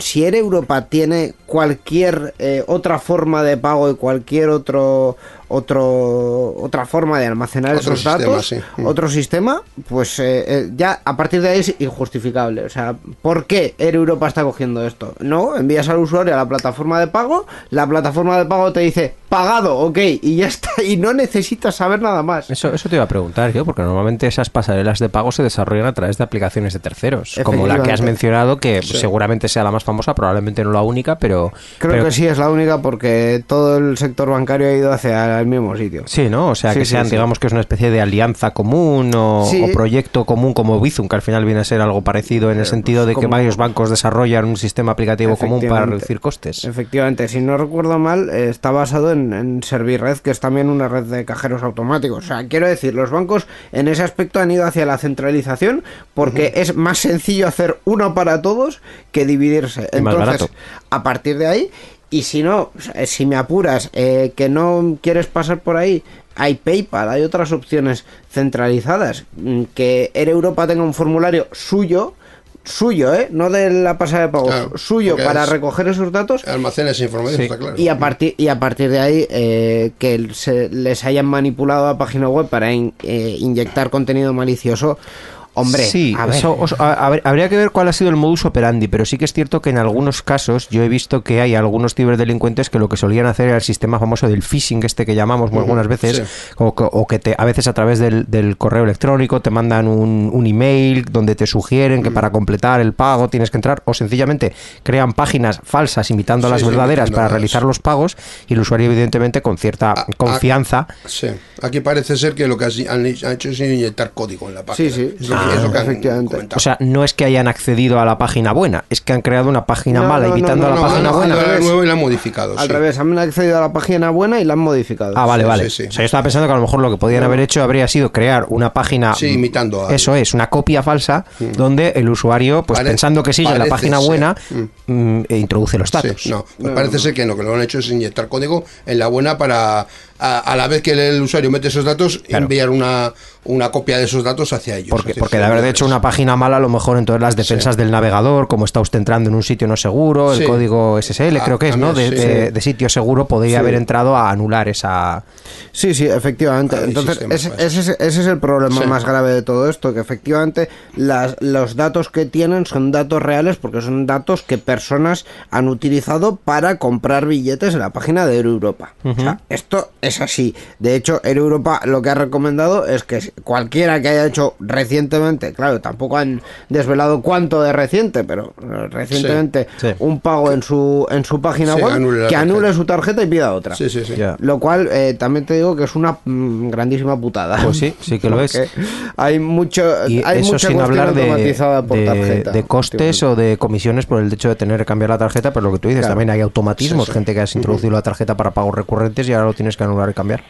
si Europa tiene cualquier eh, otra forma de pago y cualquier otro otro otra forma de almacenar esos datos, mm. otro sistema, pues eh, eh, ya a partir de ahí es injustificable. O sea, ¿por qué Air Europa está cogiendo esto? No, envías al usuario a la plataforma de pago, la plataforma de pago te dice pagado, ok, y ya está, y no necesitas saber nada más. Eso, eso te iba a preguntar yo, porque normalmente esas pasarelas de pago se desarrollan a través de aplicaciones de terceros, como la que has mencionado, que seguramente sea la más famosa, probablemente no la única, pero... Creo que sí es la única porque todo el sector bancario ha ido hacia el mismo sitio. Sí, ¿no? O sea, que sean, digamos que es una especie de alianza común o, proyecto común como Bizum, que al final viene a ser algo parecido en el sentido de que varios bancos desarrollan un sistema aplicativo común para reducir costes. Efectivamente, si no recuerdo mal, está basado en, en Servirred, que es también una red de cajeros automáticos. O sea, quiero decir, los bancos en ese aspecto han ido hacia la centralización porque es más sencillo hacer uno para todos que dividirse. Entonces, a partir de ahí y si no, si me apuras, eh, que no quieres pasar por ahí, hay PayPal, hay otras opciones centralizadas. Mm, que Air Europa tenga un formulario suyo, suyo, ¿eh? No de la pasada de pago, suyo para recoger esos datos. Almacena esa información, está claro. Y a partir, y a partir de ahí, eh, que se les hayan manipulado a página web para eh, inyectar contenido malicioso Hombre, sí, Eso, habría que ver cuál ha sido el modus operandi, pero sí que es cierto que en algunos casos yo he visto que hay algunos ciberdelincuentes que lo que solían hacer era el sistema famoso del phishing, este que llamamos algunas veces, o, que te, a veces a través del, correo electrónico te mandan un, email donde te sugieren que para completar el pago tienes que entrar, o sencillamente crean páginas falsas imitando a las verdaderas para realizar los pagos y el usuario evidentemente con cierta confianza. sí, aquí parece ser que lo que han hecho es inyectar código en la página. Sí, sí. O sea, no es que hayan accedido a la página buena, es que han creado una página mala imitando a la página buena. y la han modificado. Al revés, han accedido a la página buena y la han modificado. Ah, vale, vale. o sea, yo estaba pensando que a lo mejor lo que podían haber hecho habría sido crear una página. Sí, imitando. A... Eso es, una copia falsa donde el usuario, pues pensando que sigue la página buena, mm. Mm, e introduce los datos. no, parece ser que no, que lo han hecho es inyectar código en la buena para a, la vez que el usuario mete esos datos, enviar una, una copia de esos datos hacia ellos. Porque, porque de haber hecho una página mala, a lo mejor en todas las defensas del navegador, como está usted entrando en un sitio no seguro, el código SSL, ah, creo que es, ¿no? De, sitio seguro, podría haber entrado a anular esa. Sí, sí, efectivamente. Entonces, ese, es el problema más grave de todo esto, que efectivamente las, los datos que tienen son datos reales porque son datos que personas han utilizado para comprar billetes en la página de Europa. o sea, esto es así. De hecho, Europa lo que ha recomendado es que cualquiera que haya hecho recientemente, claro, tampoco han desvelado cuánto de reciente, pero recientemente un pago en su en su página web, que anule su tarjeta y pida otra. Lo cual eh, también te digo que es una mm, grandísima putada. Pues sí, sí que lo es. Hay mucho hay eso mucha sin hablar de, por tarjeta, de costes o de comisiones por el hecho de tener que cambiar la tarjeta, pero lo que tú dices, también hay automatismos, gente que has introducido la tarjeta para pagos recurrentes y ahora lo tienes que anular y cambiar.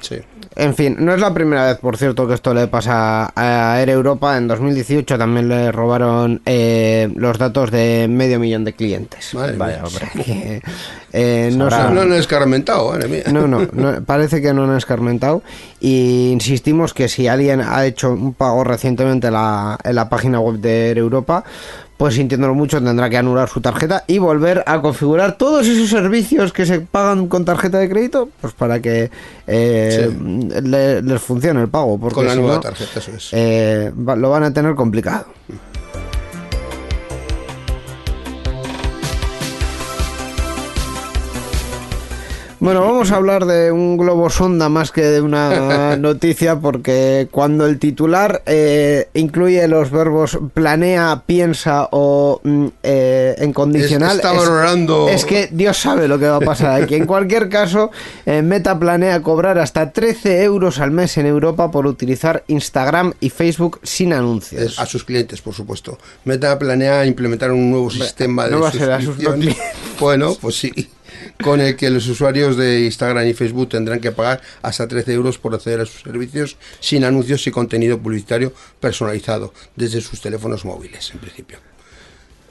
sí. En fin, no es la primera vez, por cierto, que esto le pasa a Air Europa. En 2018 también le robaron eh, los datos de medio millón de clientes. Vaya, hombre. Eh, no, han escarmentado, No, no, parece que no han escarmentado. Y insistimos que si alguien ha hecho un pago recientemente en la página web de Air Europa, pues sintiéndolo mucho tendrá que anular su tarjeta y volver a configurar todos esos servicios que se pagan con tarjeta de crédito, pues para que eh, les funcione el pago. Porque con la nueva tarjeta, eso es. Eh, lo van a tener complicado. Bueno, vamos a hablar de un globo sonda más que de una noticia, porque cuando el titular eh, incluye los verbos planea, piensa o mm, eh, en condicional, es, es, que Dios sabe lo que va a pasar aquí. En cualquier caso, eh, Meta planea cobrar hasta 13 euros al mes en Europa por utilizar Instagram y Facebook sin anuncios. A sus clientes, por supuesto. Meta planea implementar un nuevo sistema de no va a ser a sus Bueno, pues sí con el que los usuarios de Instagram y Facebook tendrán que pagar hasta 13 euros por acceder a sus servicios sin anuncios y contenido publicitario personalizado desde sus teléfonos móviles, en principio.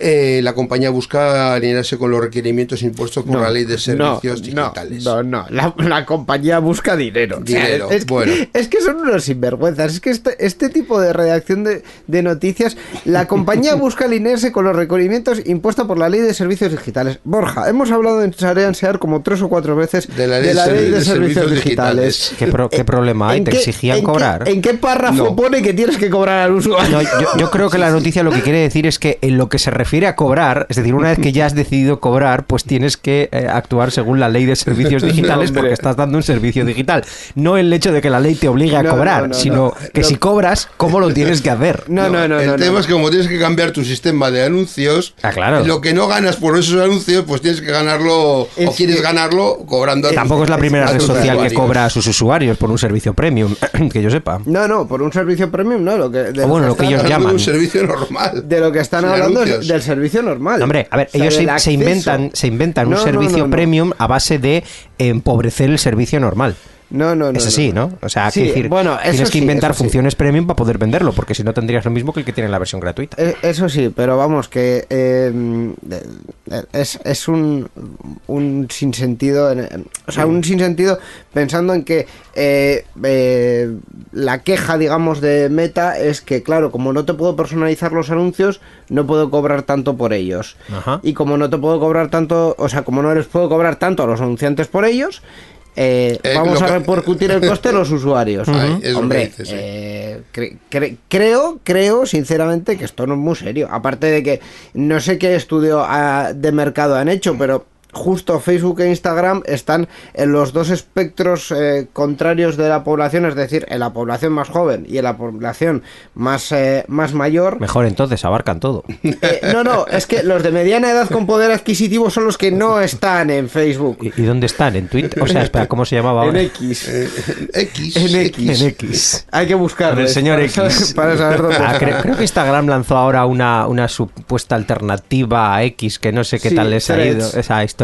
Eh, la compañía busca alinearse con los requerimientos impuestos por la ley de servicios digitales. No, no, la, compañía busca dinero. Dinero, es, bueno. Que, es que son unos sinvergüenzas. Es que este, este tipo de redacción de, noticias, la compañía busca alinearse con los requerimientos impuestos por la ley de servicios digitales. Borja, hemos hablado en Sarean Sear como tres o cuatro veces de la ley, de, servicios, digitales. ¿Qué, problema hay? ¿Te exigían cobrar? ¿En qué párrafo pone que tienes que cobrar al usuario? yo, yo creo que la noticia lo que quiere decir es que en lo que se refiere refiere a cobrar, es decir, una vez que ya has decidido cobrar, pues tienes que eh, actuar según la ley de servicios digitales porque estás dando un servicio digital. No el hecho de que la ley te obligue a cobrar, sino que si cobras, ¿cómo lo tienes que hacer? No, no, no. El tema es que como tienes que cambiar tu sistema de anuncios, ah, claro. lo que no ganas por esos anuncios, pues tienes que ganarlo o quieres ganarlo cobrando. Tampoco es la primera red social que cobra a sus usuarios por un servicio premium, que yo sepa. No, no, por un servicio premium no, lo que bueno, lo que ellos llaman un servicio normal. De lo que están hablando es del servicio normal. hombre, a ver, ellos se, inventan, se inventan un servicio premium a base de empobrecer el servicio normal. No, no, no. Es así, ¿no? O sea, Sí, decir, bueno, tienes que inventar sí. funciones premium para poder venderlo, porque si no tendrías lo mismo que el que tiene la versión gratuita. Eh, Eso sí, pero vamos, que eh, eh, es, es un, un sinsentido, en- en- o sea, un sinsentido pensando en que eh, eh, la queja, digamos, de Meta es que, claro, como no te puedo personalizar los anuncios, no puedo cobrar tanto por ellos. Ajá. Y como no te puedo cobrar tanto, o sea, como no les puedo cobrar tanto a los anunciantes por ellos, eh, Eh, vamos a que- repercutir el coste a los usuarios. Hombre, dices, sí. eh, cre- cre- creo, creo sinceramente que esto no es muy serio. Aparte de que no sé qué estudio de mercado han hecho, pero justo Facebook e Instagram están en los dos espectros eh, contrarios de la población, es decir, en la población más joven y en la población más, eh, más mayor. Mejor entonces, abarcan todo. Eh, no, no, es que los de mediana edad con poder adquisitivo son los que no están en Facebook. ¿Y, y dónde están? ¿En Twitter? O sea, espera, ¿cómo se llamaba En ahora? X. Eh, X. En X. En X. Hay que buscarlo. El señor para X. saber- Para saber dónde Ah, está. creo, creo que Instagram lanzó ahora una, una supuesta alternativa a X, que no sé qué Sí, tal les ha ido esa historia.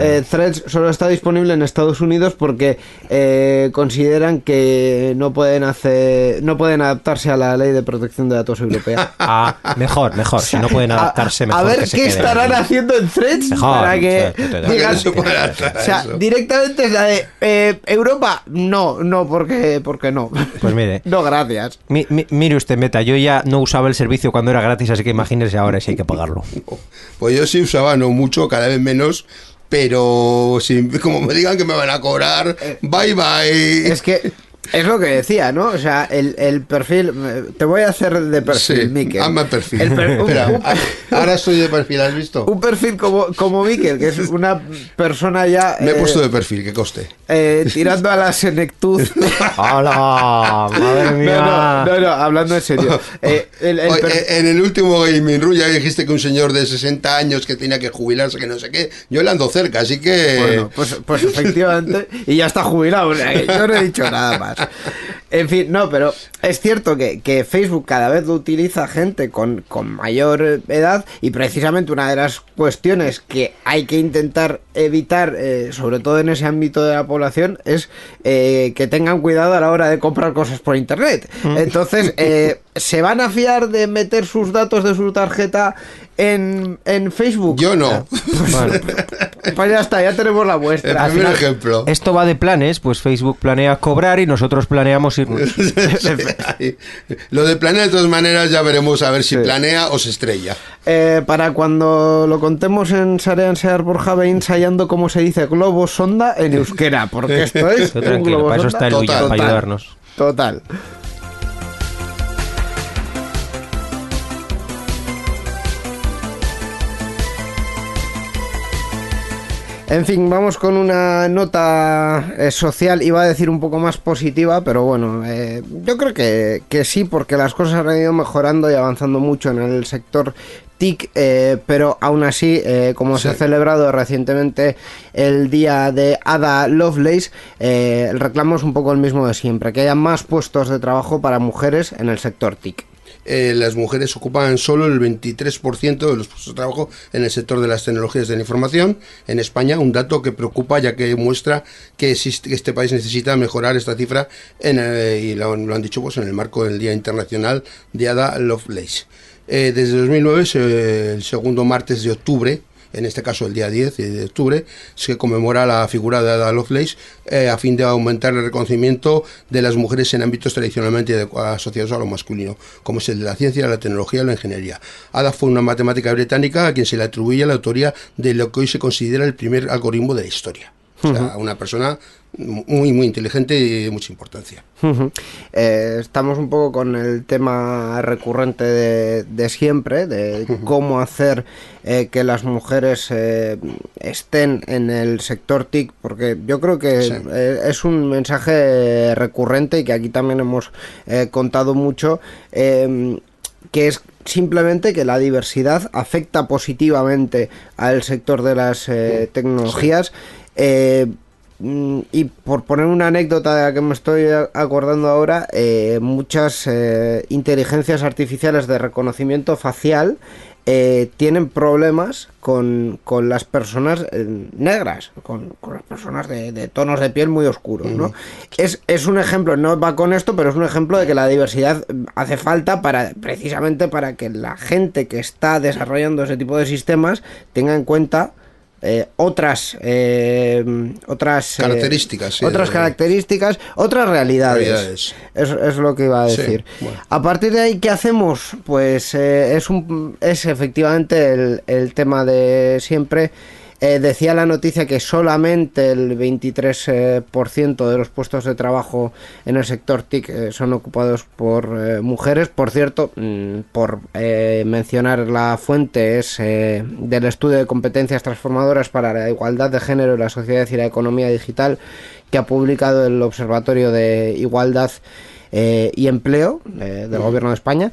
Eh, Threads solo está disponible en Estados Unidos porque eh, consideran que no pueden hacer, no pueden adaptarse a la ley de protección de datos europea. Ah, mejor, mejor. Si no pueden adaptarse, a, mejor. a ver que qué estarán ahí. haciendo en Threads Mejor, para que digan- o sea, directamente es la de eh, Europa, no, no, porque, porque no. Pues mire. No, gracias. Mi- mi- mire usted, Meta, yo ya no usaba el servicio cuando era gratis, así que imagínese ahora si hay que pagarlo. Pues yo sí usaba, no mucho, cada vez menos. Pero si como me digan que me van a cobrar, bye bye. Es que es lo que decía, ¿no? O sea, el, el perfil. eh, Te voy a hacer de perfil, sí, Miquel. hazme perfil. El per- un- Espera, ahora estoy de perfil, ¿has visto? Un perfil como, como Miquel, que es una persona ya. Me he eh, puesto de perfil, que coste. eh, tirando a la senectud. ¡Hola! ¡Madre No, mía! no, no, no, hablando en serio. Eh, el- el Oye, per- en el último Gaming Room ya dijiste que un señor de 60 años que tenía que jubilarse, que no sé qué. Yo le ando cerca, así que. Bueno, pues, pues efectivamente, y ya está jubilado, o sea, que yo no he dicho nada más. En fin, no, pero es cierto que, que Facebook cada vez lo utiliza gente con, con mayor edad y precisamente una de las cuestiones que hay que intentar evitar, eh, sobre todo en ese ámbito de la población, es eh, que tengan cuidado a la hora de comprar cosas por Internet. Entonces, eh, ¿se van a fiar de meter sus datos de su tarjeta en, en Facebook? Yo no. Bueno, Pues ya está, ya tenemos la El muestra. primer ejemplo. esto va de planes, pues Facebook planea cobrar y nosotros planeamos irnos. Lo de planea, de todas maneras, ya veremos a ver si Sí. planea o se estrella. Eh, para cuando lo contemos en Sarean Sear por Jave ensayando cómo se dice globo sonda en euskera, porque esto es un tranquilo, globo para eso está el Total, para ayudarnos. Total. En fin, vamos con una nota eh, social, iba a decir un poco más positiva, pero bueno, eh, yo creo que, que sí, porque las cosas han ido mejorando y avanzando mucho en el sector TIC, eh, pero aún así, como se ha celebrado recientemente el día de Ada Lovelace, el reclamo es un poco el mismo de siempre, que haya más puestos de trabajo para mujeres en el sector TIC. Eh, las mujeres ocupan solo el 23% de los puestos de trabajo en el sector de las tecnologías de la información en España, un dato que preocupa ya que muestra que, existe- que este país necesita mejorar esta cifra en, eh, y lo, han dicho pues en el marco del Día Internacional de Ada Lovelace. Eh, desde 2009, se- el segundo martes de octubre, en este caso el día 10 de octubre, se conmemora la figura de Ada Lovelace eh, a fin de aumentar el reconocimiento de las mujeres en ámbitos tradicionalmente asociados a lo masculino, como es el de la ciencia, la tecnología o la ingeniería. Ada fue una matemática británica a quien se le atribuye la autoría de lo que hoy se considera el primer algoritmo de la historia. O sea, una persona muy, muy inteligente y de mucha importancia. Eh, estamos un poco con el tema recurrente de, de siempre, de cómo hacer eh, que las mujeres eh, estén en el sector TIC, porque yo creo que Sí. eh, es un mensaje recurrente y que aquí también hemos eh, contado mucho. eh, que es simplemente que la diversidad afecta positivamente al sector de las eh, tecnologías. Eh, mm, y por poner una anécdota de la que me estoy acordando ahora, eh, muchas eh, inteligencias artificiales de reconocimiento facial eh, tienen problemas con, con las personas negras, con, con, las personas de, de, tonos de piel muy oscuros, ¿no? es, es, un ejemplo, no va con esto, pero es un ejemplo de que la diversidad hace falta para precisamente para que la gente que está desarrollando ese tipo de sistemas tenga en cuenta eh, otras eh, otras características, sí, otras características, otras realidades. realidades. Es, es, lo que iba a decir. Sí, bueno. A partir de ahí, ¿qué hacemos? Pues eh, es un es efectivamente el, el tema de siempre. Eh, decía la noticia que solamente el 23% eh, de los puestos de trabajo en el sector TIC eh, son ocupados por eh, mujeres. Por cierto, mmm, por mencionar la fuente, es del estudio de competencias transformadoras para la igualdad de género y la sociedad y la economía digital que ha publicado el Observatorio de Igualdad y Empleo del Gobierno de España.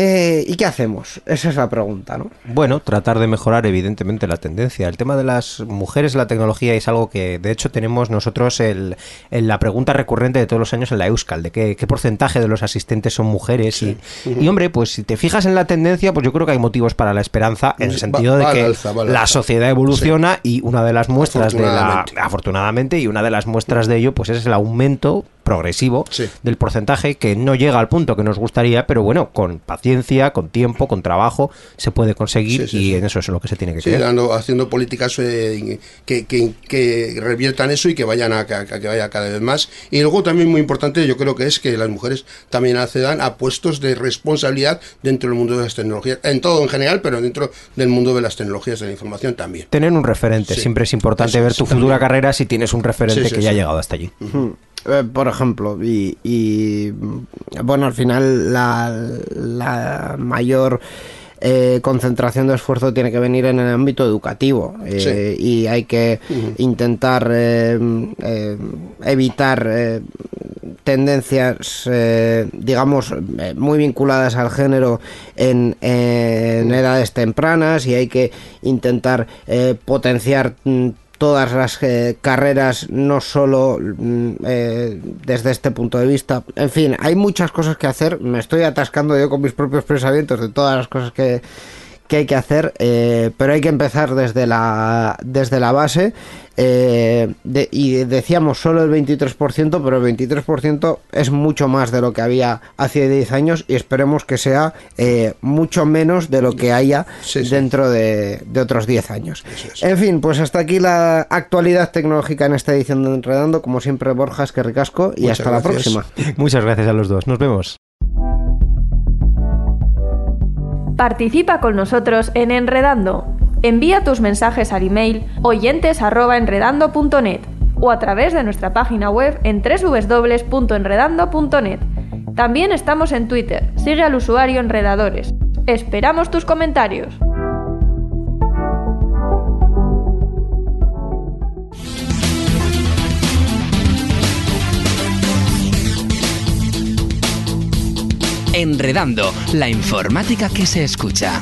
Eh, ¿Y qué hacemos? Esa es la pregunta, ¿no? Bueno, tratar de mejorar evidentemente la tendencia. El tema de las mujeres en la tecnología es algo que de hecho tenemos nosotros el, la pregunta recurrente de todos los años en la Euskal, de qué, qué porcentaje de los asistentes son mujeres. Sí. Y, uh -huh. y, hombre, pues si te fijas en la tendencia, pues yo creo que hay motivos para la esperanza en el sentido va, va de que alza, la sociedad evoluciona sí. y una de las muestras de la... Afortunadamente, y una de las muestras de ello pues es el aumento progresivo sí. del porcentaje que no llega al punto que nos gustaría, pero bueno, con paciencia, con tiempo, con trabajo, se puede conseguir sí, sí, y en eso es lo que se tiene que sí, dando, haciendo políticas eh, que, que, que, reviertan eso y que vayan a, que vaya cada vez más. Y luego también muy importante, yo creo que es que las mujeres también accedan a puestos de responsabilidad dentro del mundo de las tecnologías, en todo en general, pero dentro del mundo de las tecnologías de la información también. Tener un referente, siempre es importante eso, ver tu futura carrera si tienes un referente que ya ha llegado hasta allí. Uh -huh. Eh, por ejemplo, y, y, bueno, al final la, la mayor eh, concentración de esfuerzo tiene que venir en el ámbito educativo eh, sí. y hay que uh -huh. intentar eh, eh, evitar tendencias, digamos, muy vinculadas al género en, en, edades tempranas y hay que intentar potenciar mm, todas las eh, carreras, no solo mm, eh, desde este punto de vista. En fin, hay muchas cosas que hacer. Me estoy atascando yo con mis propios pensamientos de todas las cosas que, que hay que hacer, eh, pero hay que empezar desde la, desde la base. Eh, de, y decíamos solo el 23%, pero el 23% es mucho más de lo que había hace 10 años y esperemos que sea eh, mucho menos de lo que haya sí, sí. dentro de, de, otros 10 años. En fin, pues hasta aquí la actualidad tecnológica en esta edición de Enredando. Como siempre, Borjas, que ricasco y Muchas hasta gracias. la próxima. Muchas gracias a los dos. Nos vemos. Participa con nosotros en Enredando. Envía tus mensajes al email oyentes@enredando.net o a través de nuestra página web en www.enredando.net. También estamos en Twitter. Sigue al usuario Enredadores. Esperamos tus comentarios. Enredando, la informática que se escucha.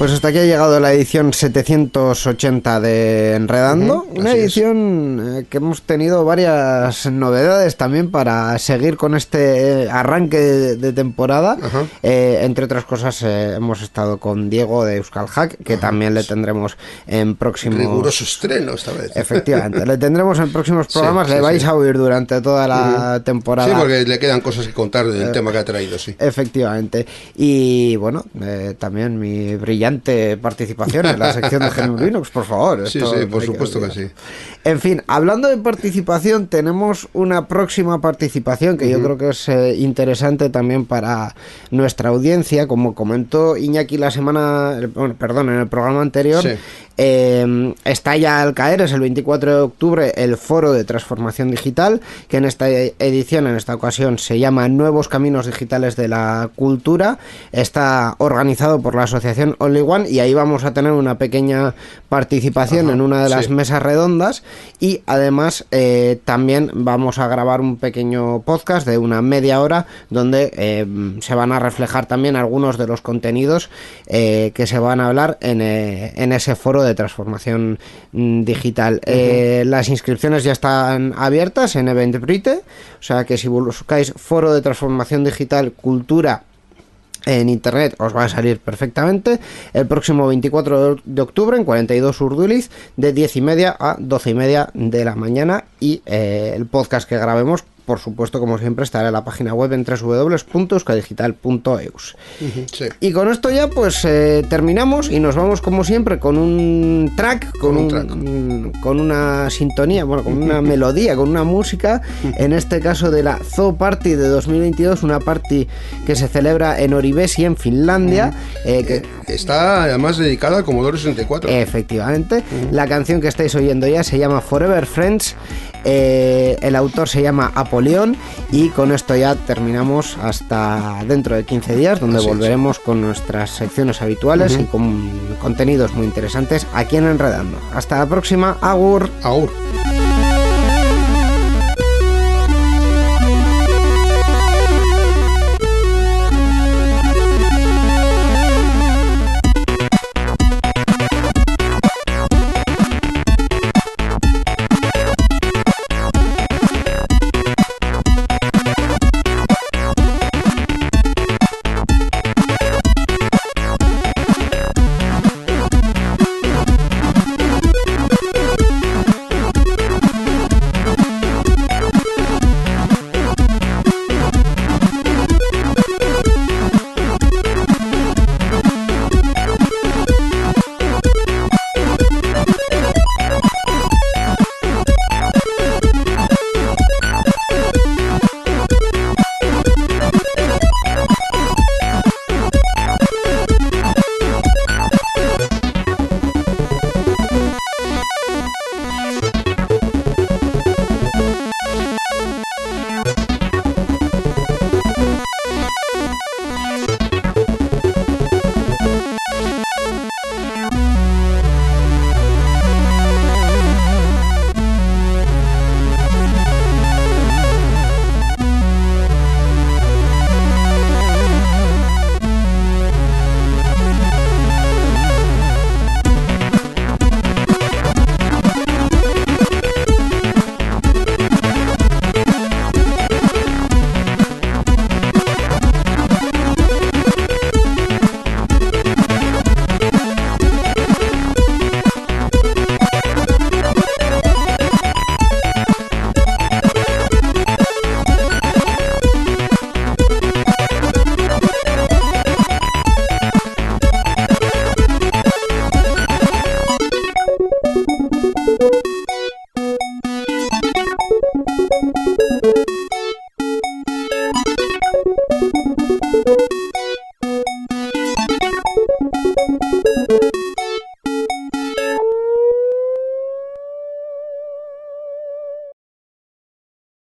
Pues hasta aquí ha llegado la edición 780 de Enredando, uh -huh, una edición es. Eh, que hemos tenido varias novedades también para seguir con este arranque de, temporada. Uh -huh. eh, entre otras cosas, eh, hemos estado con Diego de Euskal Hack, que uh -huh. también le tendremos en próximos... Riguroso estreno esta vez. Efectivamente, le tendremos en próximos programas, sí, le vais sí. a oír durante toda la temporada. Sí, porque le quedan cosas que contar del eh, tema que ha traído, sí. Efectivamente. Y bueno, también mi brillante participación en la sección de GNU Linux, por favor. Sí, sí, por supuesto que, que, sí. En fin, hablando de participación, tenemos una próxima participación que uh -huh. yo creo que es eh, interesante también para nuestra audiencia. Como comentó Iñaki la semana, perdón, en el programa anterior, sí. Eh, está ya al caer, es el 24 de octubre, el foro de transformación digital, que en esta edición, en esta ocasión, se llama Nuevos Caminos Digitales de la Cultura. Está organizado por la Asociación Only One y ahí vamos a tener una pequeña participación en una de las mesas redondas y además eh, también vamos a grabar un pequeño podcast de una media hora donde eh, se van a reflejar también algunos de los contenidos eh, que se van a hablar en, en, ese foro de transformación mm, digital. las inscripciones ya están abiertas en Eventbrite, o sea que si buscáis foro de transformación digital cultura en internet os va a salir perfectamente. El próximo 24 de octubre en 42 Urduliz de 10 y media a 12 y media de la mañana. Y eh, el podcast que grabemos por supuesto, como siempre, estará en la página web en www.euskadigital.eus. Y con esto ya, pues eh, terminamos y nos vamos, como siempre, con un track, con, un, con una sintonía, bueno, con una melodía, con una música, en este caso de la Zoo Party de 2022, una party que se celebra en Oribesi, en Finlandia. Eh, que... Está además dedicada al Commodore 64. Efectivamente. La canción que estáis oyendo ya se llama Forever Friends. Eh, el autor se llama Apolión y con esto ya terminamos hasta dentro de 15 días donde volveremos con nuestras secciones habituales y con contenidos muy interesantes aquí en Enredando. Hasta la próxima, Agur. Agur.